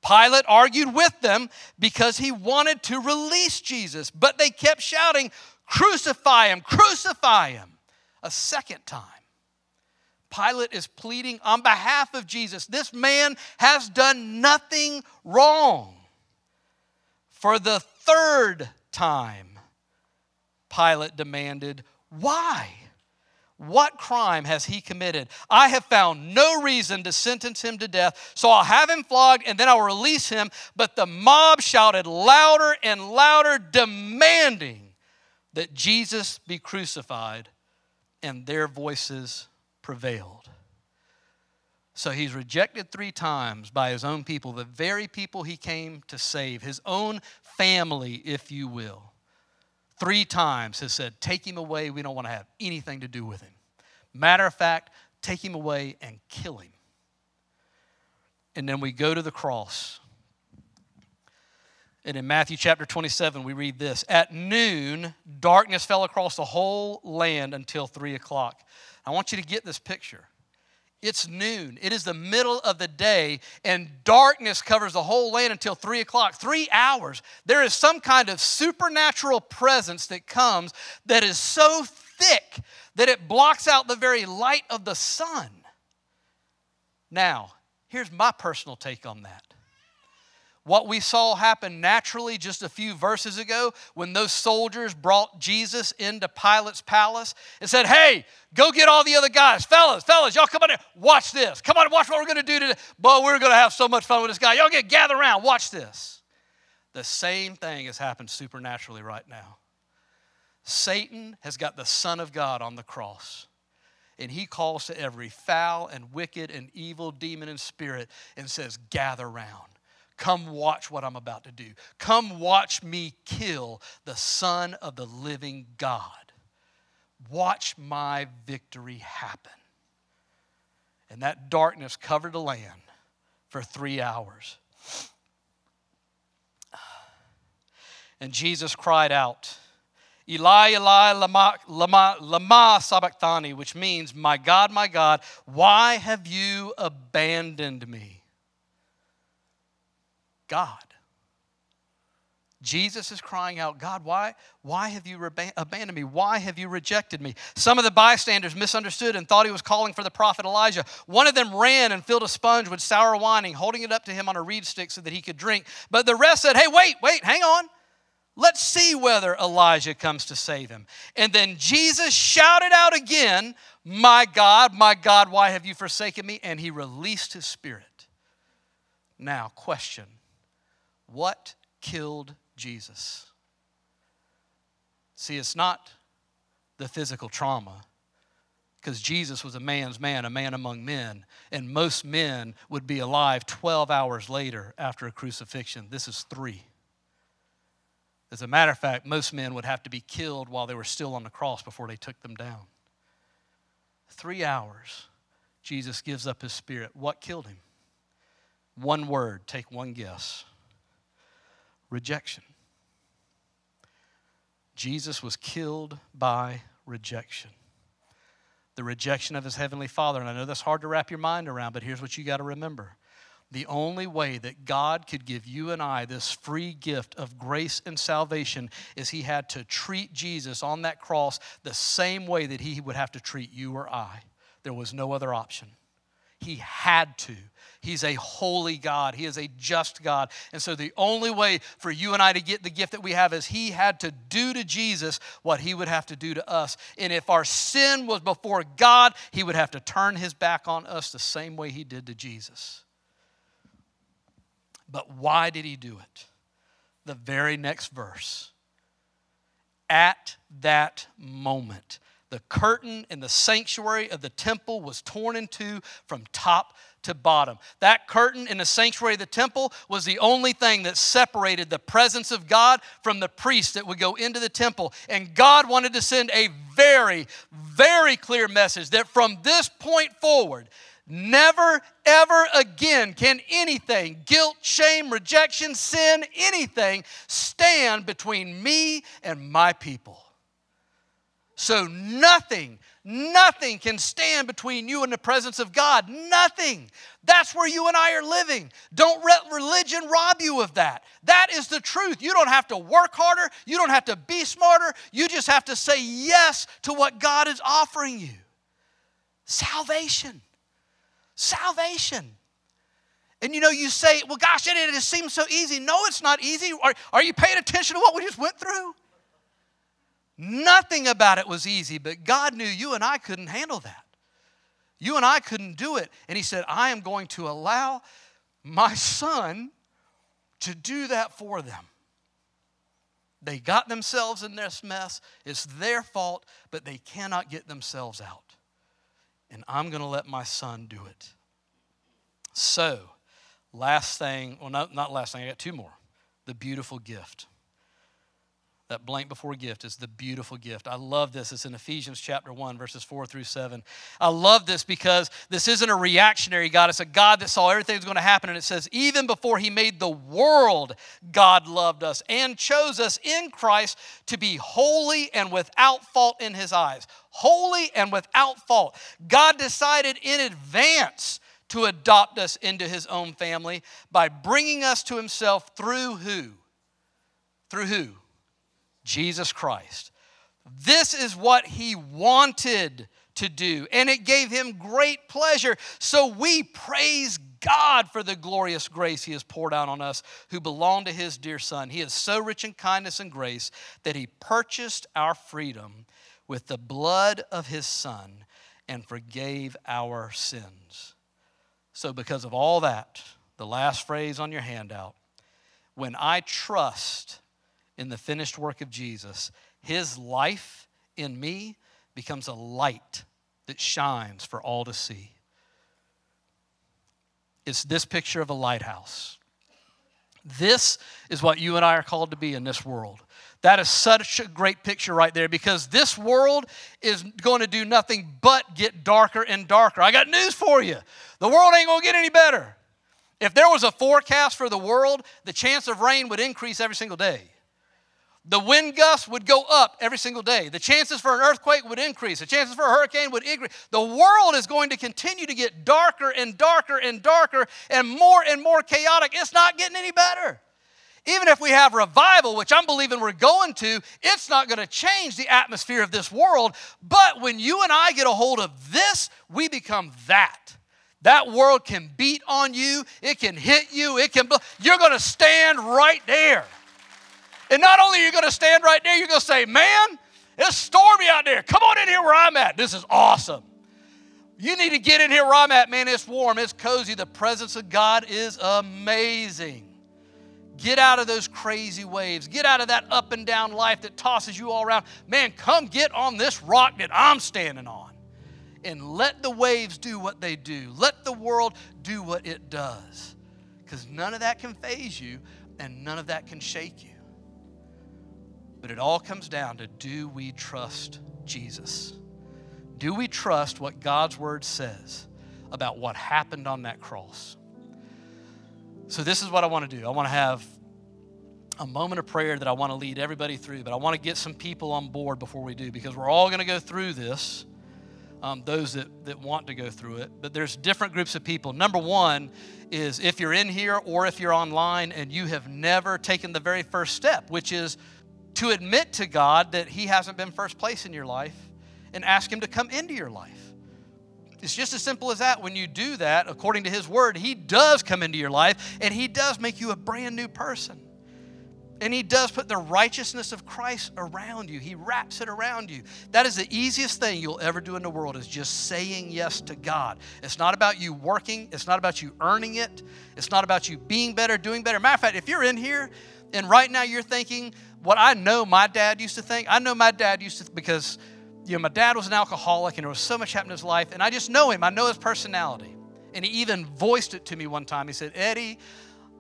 Pilate argued with them because he wanted to release Jesus, but they kept shouting, Crucify him, crucify him, a second time. Pilate is pleading on behalf of Jesus. This man has done nothing wrong. For the third time, Pilate demanded, Why? What crime has he committed? I have found no reason to sentence him to death, so I'll have him flogged and then I'll release him. But the mob shouted louder and louder, demanding that Jesus be crucified, and their voices prevailed. So he's rejected three times by his own people, the very people he came to save, his own family, if you will three times has said, Take him away. We don't want to have anything to do with him. Matter of fact, take him away and kill him. And then we go to the cross. And in Matthew chapter 27, we read this At noon, darkness fell across the whole land until three o'clock. I want you to get this picture. It's noon. It is the middle of the day, and darkness covers the whole land until three o'clock. Three hours. There is some kind of supernatural presence that comes that is so thick that it blocks out the very light of the sun. Now, here's my personal take on that what we saw happen naturally just a few verses ago when those soldiers brought Jesus into Pilate's palace and said, Hey, go get all the other guys. Fellas, fellas, y'all come on here. Watch this. Come on, watch what we're going to do today. Boy, we're going to have so much fun with this guy. Y'all get gather around. Watch this. The same thing has happened supernaturally right now. Satan has got the Son of God on the cross and he calls to every foul and wicked and evil demon and spirit and says, Gather round. Come watch what I'm about to do. Come watch me kill the Son of the living God. Watch my victory happen. And that darkness covered the land for three hours. And Jesus cried out, Eli, Eli, lama, lama, lama sabachthani, which means, My God, my God, why have you abandoned me? God. Jesus is crying out, God, why, why have you abandoned me? Why have you rejected me? Some of the bystanders misunderstood and thought he was calling for the prophet Elijah. One of them ran and filled a sponge with sour wine, holding it up to him on a reed stick so that he could drink. But the rest said, Hey, wait, wait, hang on. Let's see whether Elijah comes to save him. And then Jesus shouted out again, My God, my God, why have you forsaken me? And he released his spirit. Now, question what killed Jesus? See, it's not the physical trauma, because Jesus was a man's man, a man among men, and most men would be alive 12 hours later after a crucifixion. This is three. As a matter of fact, most men would have to be killed while they were still on the cross before they took them down. Three hours, Jesus gives up his spirit. What killed him? One word, take one guess rejection. Jesus was killed by rejection. The rejection of his heavenly Father. And I know that's hard to wrap your mind around, but here's what you got to remember. The only way that God could give you and I this free gift of grace and salvation is He had to treat Jesus on that cross the same way that He would have to treat you or I. There was no other option. He had to. He's a holy God. He is a just God. And so the only way for you and I to get the gift that we have is He had to do to Jesus what He would have to do to us. And if our sin was before God, He would have to turn His back on us the same way He did to Jesus. But why did He do it? The very next verse. At that moment, the curtain in the sanctuary of the temple was torn in two from top to bottom. That curtain in the sanctuary of the temple was the only thing that separated the presence of God from the priest that would go into the temple. And God wanted to send a very, very clear message that from this point forward, Never, ever again can anything, guilt, shame, rejection, sin, anything, stand between me and my people. So nothing, nothing can stand between you and the presence of God. Nothing. That's where you and I are living. Don't let religion rob you of that. That is the truth. You don't have to work harder, you don't have to be smarter. You just have to say yes to what God is offering you salvation. Salvation. And you know, you say, well, gosh, it, it seems so easy. No, it's not easy. Are, are you paying attention to what we just went through? Nothing about it was easy, but God knew you and I couldn't handle that. You and I couldn't do it. And He said, I am going to allow my son to do that for them. They got themselves in this mess. It's their fault, but they cannot get themselves out. And I'm going to let my son do it. So, last thing, well, not, not last thing, I got two more. The beautiful gift. That blank before gift is the beautiful gift. I love this. It's in Ephesians chapter 1, verses 4 through 7. I love this because this isn't a reactionary God. It's a God that saw everything was going to happen. And it says, even before he made the world, God loved us and chose us in Christ to be holy and without fault in his eyes. Holy and without fault. God decided in advance to adopt us into his own family by bringing us to himself through who? Through who? Jesus Christ. This is what he wanted to do, and it gave him great pleasure. So we praise God for the glorious grace he has poured out on us who belong to his dear Son. He is so rich in kindness and grace that he purchased our freedom with the blood of his Son and forgave our sins. So, because of all that, the last phrase on your handout when I trust in the finished work of Jesus, his life in me becomes a light that shines for all to see. It's this picture of a lighthouse. This is what you and I are called to be in this world. That is such a great picture right there because this world is going to do nothing but get darker and darker. I got news for you the world ain't going to get any better. If there was a forecast for the world, the chance of rain would increase every single day. The wind gusts would go up every single day. The chances for an earthquake would increase. The chances for a hurricane would increase. The world is going to continue to get darker and darker and darker and more and more chaotic. It's not getting any better. Even if we have revival, which I'm believing we're going to, it's not going to change the atmosphere of this world. But when you and I get a hold of this, we become that. That world can beat on you, it can hit you, it can, blow. you're going to stand right there. And not only are you going to stand right there, you're going to say, Man, it's stormy out there. Come on in here where I'm at. This is awesome. You need to get in here where I'm at, man. It's warm, it's cozy. The presence of God is amazing. Get out of those crazy waves. Get out of that up and down life that tosses you all around. Man, come get on this rock that I'm standing on. And let the waves do what they do. Let the world do what it does. Because none of that can faze you and none of that can shake you. But it all comes down to do we trust Jesus? Do we trust what God's word says about what happened on that cross? So, this is what I want to do. I want to have a moment of prayer that I want to lead everybody through, but I want to get some people on board before we do because we're all going to go through this. Um, those that, that want to go through it. But there's different groups of people. Number one is if you're in here or if you're online and you have never taken the very first step, which is to admit to God that He hasn't been first place in your life and ask Him to come into your life. It's just as simple as that. When you do that, according to His Word, He does come into your life and He does make you a brand new person. And he does put the righteousness of Christ around you. He wraps it around you. That is the easiest thing you'll ever do in the world is just saying yes to God. It's not about you working, it's not about you earning it. It's not about you being better, doing better. Matter of fact, if you're in here and right now you're thinking what I know my dad used to think, I know my dad used to because you know my dad was an alcoholic and there was so much happening in his life and I just know him. I know his personality. And he even voiced it to me one time. He said, "Eddie,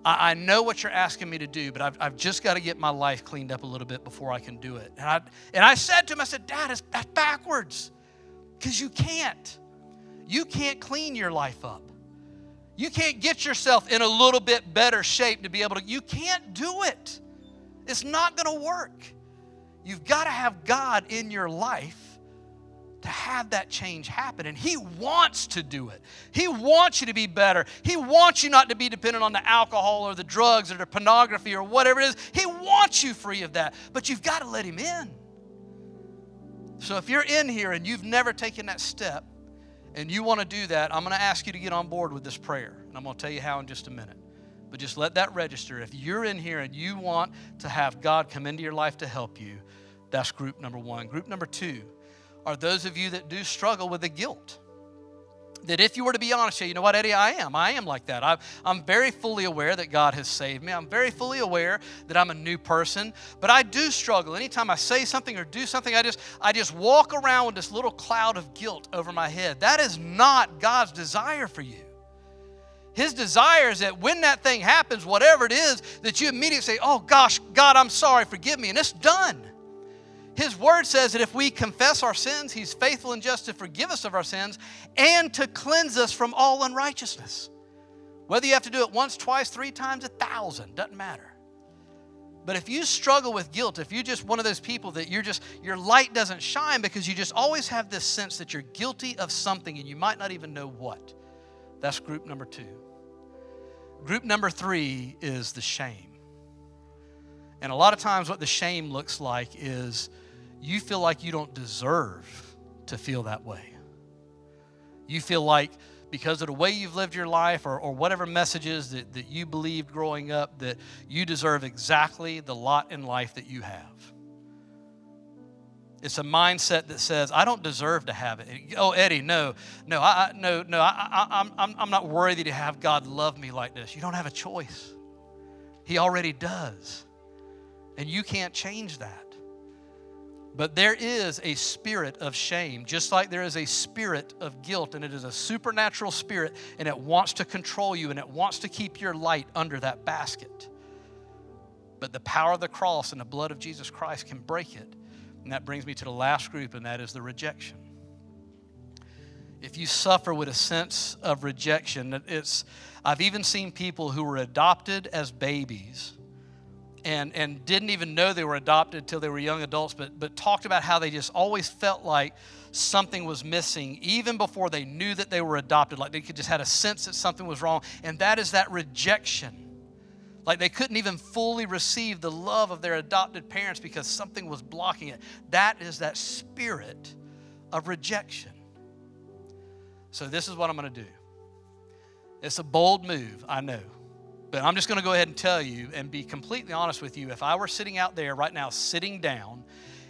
I, know what you're asking me to do, but I've, I've just got to get my life cleaned up a little bit before I can do it. And I, and I said to him, I said, Dad, it's, backwards because you can't. You can't clean your life up. You can't get yourself in a little bit better shape to be able to, you can't do it. It's not going to work. You've got to have God in your life to have that change happen. And He wants to do it. He wants you to be better. He wants you not to be dependent on the alcohol or the drugs or the pornography or whatever it is. He wants you free of that. But you've got to let Him in. So if you're in here and you've never taken that step and you want to do that, I'm going to ask you to get on board with this prayer. And I'm going to tell you how in just a minute. But just let that register. If you're in here and you want to have God come into your life to help you, that's group number one. Group number two, are those of you that do struggle with the guilt. That if you were to be honest, you know what, Eddie, I am. I am like that. i am very fully aware that God has saved me. I'm very fully aware that I'm a new person, but I do struggle. Anytime I say something or do something, I just I just walk around with this little cloud of guilt over my head. That is not God's desire for you. His desire is that when that thing happens, whatever it is, that you immediately say, Oh gosh, God, I'm sorry, forgive me, and it's done. His word says that if we confess our sins, He's faithful and just to forgive us of our sins and to cleanse us from all unrighteousness. Whether you have to do it once, twice, three times, a thousand, doesn't matter. But if you struggle with guilt, if you're just one of those people that you're just, your light doesn't shine because you just always have this sense that you're guilty of something and you might not even know what, that's group number two. Group number three is the shame. And a lot of times, what the shame looks like is you feel like you don't deserve to feel that way. You feel like because of the way you've lived your life or, or whatever messages that, that you believed growing up, that you deserve exactly the lot in life that you have. It's a mindset that says, I don't deserve to have it. Oh, Eddie, no, no, I, no, no, I, I, I'm, I'm not worthy to have God love me like this. You don't have a choice. He already does. And you can't change that. But there is a spirit of shame, just like there is a spirit of guilt, and it is a supernatural spirit, and it wants to control you, and it wants to keep your light under that basket. But the power of the cross and the blood of Jesus Christ can break it. And that brings me to the last group, and that is the rejection. If you suffer with a sense of rejection, it's I've even seen people who were adopted as babies and, and didn't even know they were adopted until they were young adults, but, but talked about how they just always felt like something was missing, even before they knew that they were adopted. Like they could just had a sense that something was wrong. And that is that rejection. Like they couldn't even fully receive the love of their adopted parents because something was blocking it. That is that spirit of rejection. So, this is what I'm going to do. It's a bold move, I know. But I'm just going to go ahead and tell you and be completely honest with you. If I were sitting out there right now, sitting down,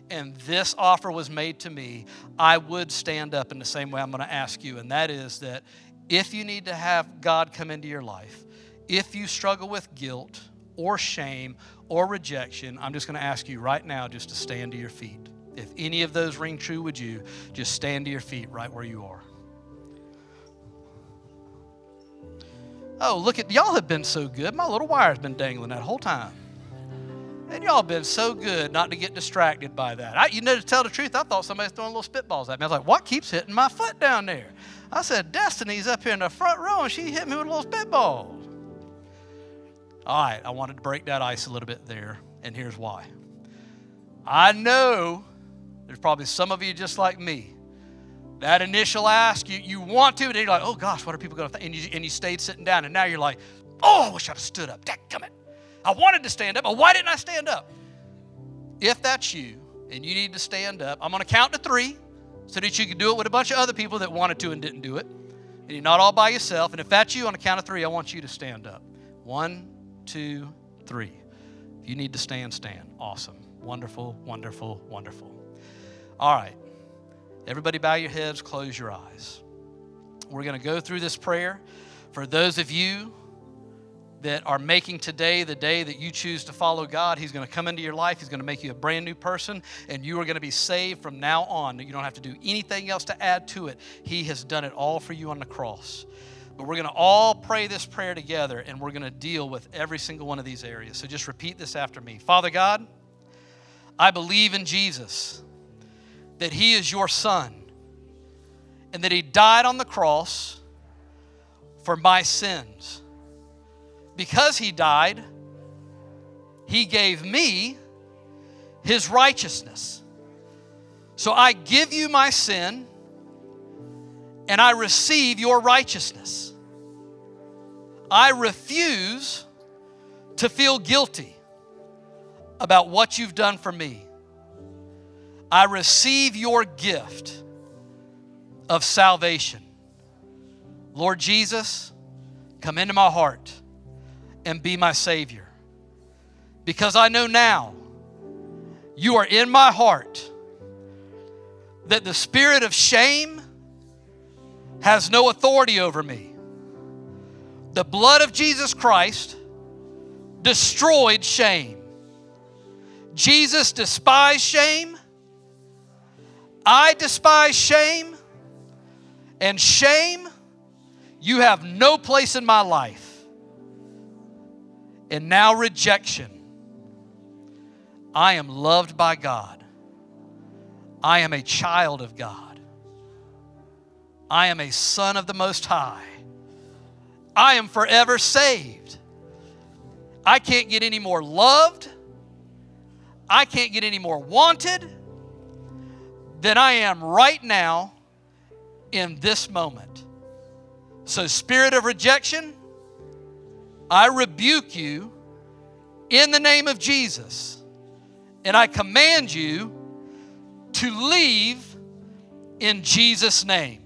and this offer was made to me, I would stand up in the same way I'm going to ask you. And that is that if you need to have God come into your life, if you struggle with guilt or shame or rejection, I'm just going to ask you right now just to stand to your feet. If any of those ring true with you, just stand to your feet right where you are. Oh, look at y'all have been so good. My little wire's been dangling that whole time. And y'all been so good not to get distracted by that. I, you know, to tell the truth, I thought somebody was throwing little spitballs at me. I was like, what keeps hitting my foot down there? I said, Destiny's up here in the front row and she hit me with a little spitballs. All right, I wanted to break that ice a little bit there, and here's why. I know there's probably some of you just like me. That initial ask, you, you want to, and you're like, oh gosh, what are people going to think? And you, and you stayed sitting down, and now you're like, oh, I wish I'd have stood up. Dadgummit. I wanted to stand up, but why didn't I stand up? If that's you and you need to stand up, I'm going to count to three so that you can do it with a bunch of other people that wanted to and didn't do it. And you're not all by yourself. And if that's you, on a count of three, I want you to stand up. One, two, three. If you need to stand, stand. Awesome. Wonderful, wonderful, wonderful. All right. Everybody, bow your heads, close your eyes. We're going to go through this prayer. For those of you that are making today the day that you choose to follow God. He's going to come into your life. He's going to make you a brand new person, and you are going to be saved from now on. You don't have to do anything else to add to it. He has done it all for you on the cross. But we're going to all pray this prayer together, and we're going to deal with every single one of these areas. So just repeat this after me Father God, I believe in Jesus, that He is your Son, and that He died on the cross for my sins because he died, he gave me his righteousness. So I give you my sin and I receive your righteousness. I refuse to feel guilty about what you've done for me. I receive your gift of salvation. Lord Jesus, come into my heart and be my Savior. Because I know now you are in my heart that the spirit of shame has no authority over me. The blood of Jesus Christ destroyed shame. Jesus despised shame. I despise shame. And shame, you have no place in my life and now rejection. I am loved by God. I am a child of God. I am a son of the Most High. I am forever saved. I can't get any more loved. I can't get any more wanted than I am right now in this moment. So, spirit of rejection, I rebuke you in the name of Jesus, and I command you to leave in Jesus' name.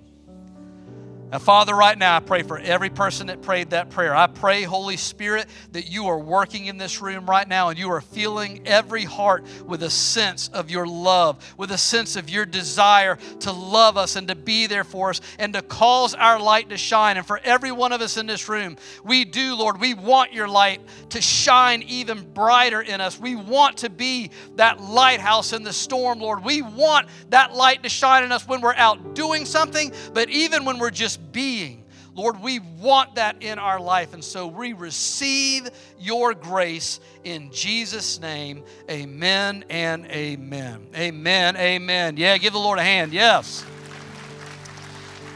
Father, right now, I pray for every person that prayed that prayer. I pray, Holy Spirit, that you are working in this room right now and you are filling every heart with a sense of your love, with a sense of your desire to love us and to be there for us and to cause our light to shine. And for every one of us in this room, we do, Lord, we want your light to shine even brighter in us. We want to be that lighthouse in the storm, Lord. We want that light to shine in us when we're out doing something, but even when we're just being. Lord, we want that in our life. And so we receive your grace in Jesus' name. Amen and amen. Amen. Amen. Yeah, give the Lord a hand. Yes.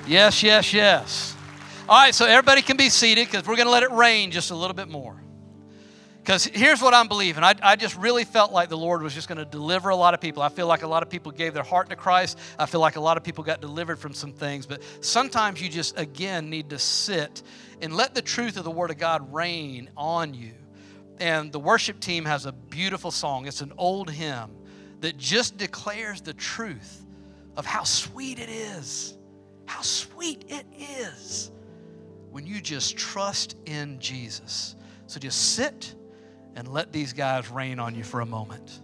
Yes, yes, yes. All right, so everybody can be seated because we're going to let it rain just a little bit more. Because here's what I'm believing. I, I just really felt like the Lord was just going to deliver a lot of people. I feel like a lot of people gave their heart to Christ. I feel like a lot of people got delivered from some things. But sometimes you just, again, need to sit and let the truth of the Word of God rain on you. And the worship team has a beautiful song. It's an old hymn that just declares the truth of how sweet it is. How sweet it is when you just trust in Jesus. So just sit and let these guys rain on you for a moment.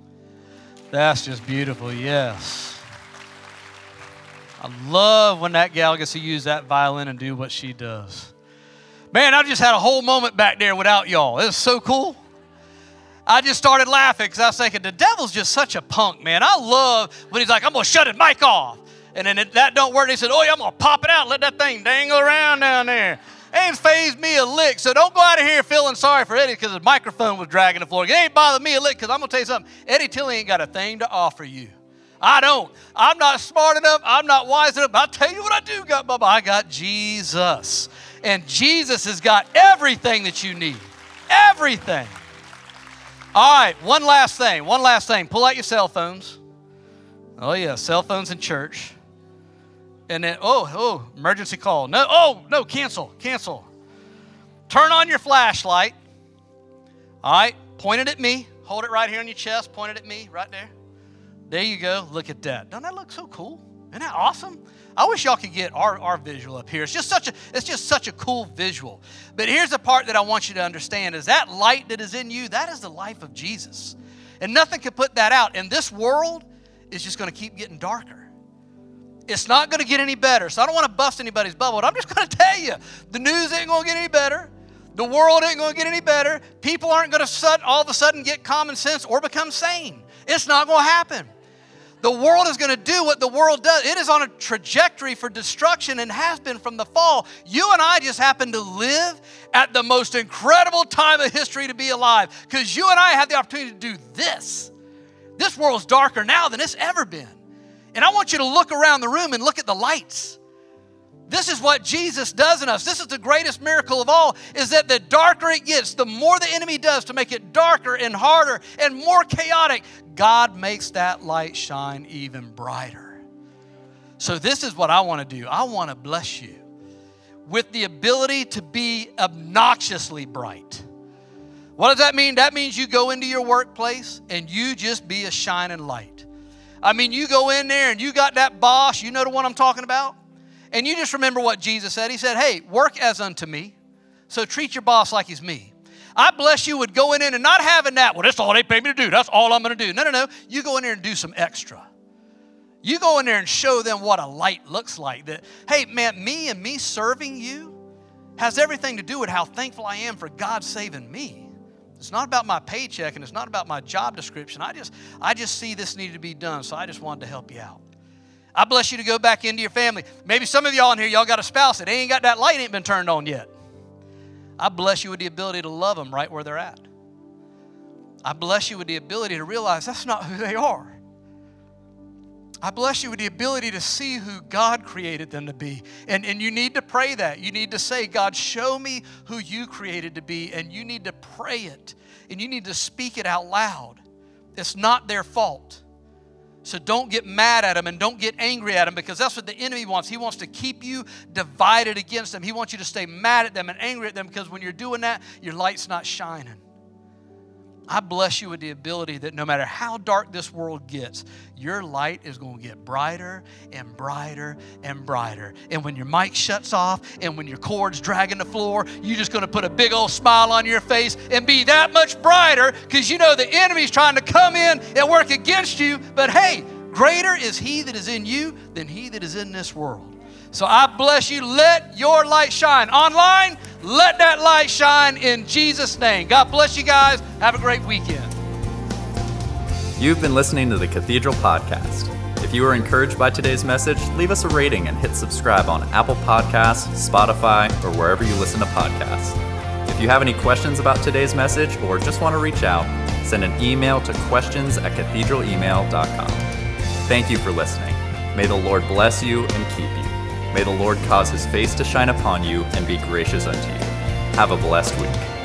That's just beautiful, yes. I love when that gal gets to use that violin and do what she does. Man, I just had a whole moment back there without y'all. It was so cool. I just started laughing because I was thinking, the devil's just such a punk, man. I love when he's like, I'm going to shut his mic off. And then it, that don't work. He said, oh, yeah, I'm going to pop it out, let that thing dangle around down there ain't fazed me a lick. So don't go out of here feeling sorry for Eddie because his microphone was dragging the floor. It ain't bothered me a lick because I'm going to tell you something. Eddie Tilly ain't got a thing to offer you. I don't. I'm not smart enough. I'm not wise enough. I'll tell you what I do got, Bubba. I got Jesus. And Jesus has got everything that you need. everything. All right, one last thing. One last thing. Pull out your cell phones. Oh, yeah, cell phones in church. And then, oh, oh, emergency call. No, oh, no, cancel, cancel. Turn on your flashlight. All right, point it at me. Hold it right here on your chest. Point it at me, right there. There you go. Look at that. Doesn't that look so cool? Isn't that awesome? I wish y'all could get our, our visual up here. It's just such a it's just such a cool visual. But here's the part that I want you to understand is that light that is in you, that is the life of Jesus. And nothing can put that out. And this world is just going to keep getting darker. It's not going to get any better. So I don't want to bust anybody's bubble, but I'm just going to tell you the news ain't going to get any better. The world ain't going to get any better. People aren't going to all of a sudden get common sense or become sane. It's not going to happen. The world is going to do what the world does. It is on a trajectory for destruction and has been from the fall. You and I just happen to live at the most incredible time of history to be alive because you and I have the opportunity to do this. This world's darker now than it's ever been. And I want you to look around the room and look at the lights. This is what Jesus does in us. This is the greatest miracle of all is that the darker it gets, the more the enemy does to make it darker and harder and more chaotic, God makes that light shine even brighter. So this is what I want to do. I want to bless you with the ability to be obnoxiously bright. What does that mean? That means you go into your workplace and you just be a shining light. I mean, you go in there and you got that boss, you know the one I'm talking about? And you just remember what Jesus said. He said, Hey, work as unto me. So treat your boss like he's me. I bless you with going in and not having that, well, that's all they pay me to do. That's all I'm going to do. No, no, no. You go in there and do some extra. You go in there and show them what a light looks like. That, hey, man, me and me serving you has everything to do with how thankful I am for God saving me. It's not about my paycheck and it's not about my job description. I just, I just see this needed to be done, so I just wanted to help you out. I bless you to go back into your family. Maybe some of y'all in here, y'all got a spouse that ain't got that light ain't been turned on yet. I bless you with the ability to love them right where they're at. I bless you with the ability to realize that's not who they are. I bless you with the ability to see who God created them to be. And, and you need to pray that. You need to say, God, show me who you created to be. And you need to pray it. And you need to speak it out loud. It's not their fault. So don't get mad at them and don't get angry at them because that's what the enemy wants. He wants to keep you divided against them. He wants you to stay mad at them and angry at them because when you're doing that, your light's not shining. I bless you with the ability that no matter how dark this world gets, your light is going to get brighter and brighter and brighter. And when your mic shuts off and when your cord's dragging the floor, you're just going to put a big old smile on your face and be that much brighter because you know the enemy's trying to come in and work against you. But hey, greater is he that is in you than he that is in this world. So I bless you. Let your light shine. Online, let that light shine in Jesus' name. God bless you guys. Have a great weekend. You've been listening to the Cathedral Podcast. If you were encouraged by today's message, leave us a rating and hit subscribe on Apple Podcasts, Spotify, or wherever you listen to podcasts. If you have any questions about today's message or just want to reach out, send an email to questions at cathedralemail.com. Thank you for listening. May the Lord bless you and keep you. May the Lord cause his face to shine upon you and be gracious unto you. Have a blessed week.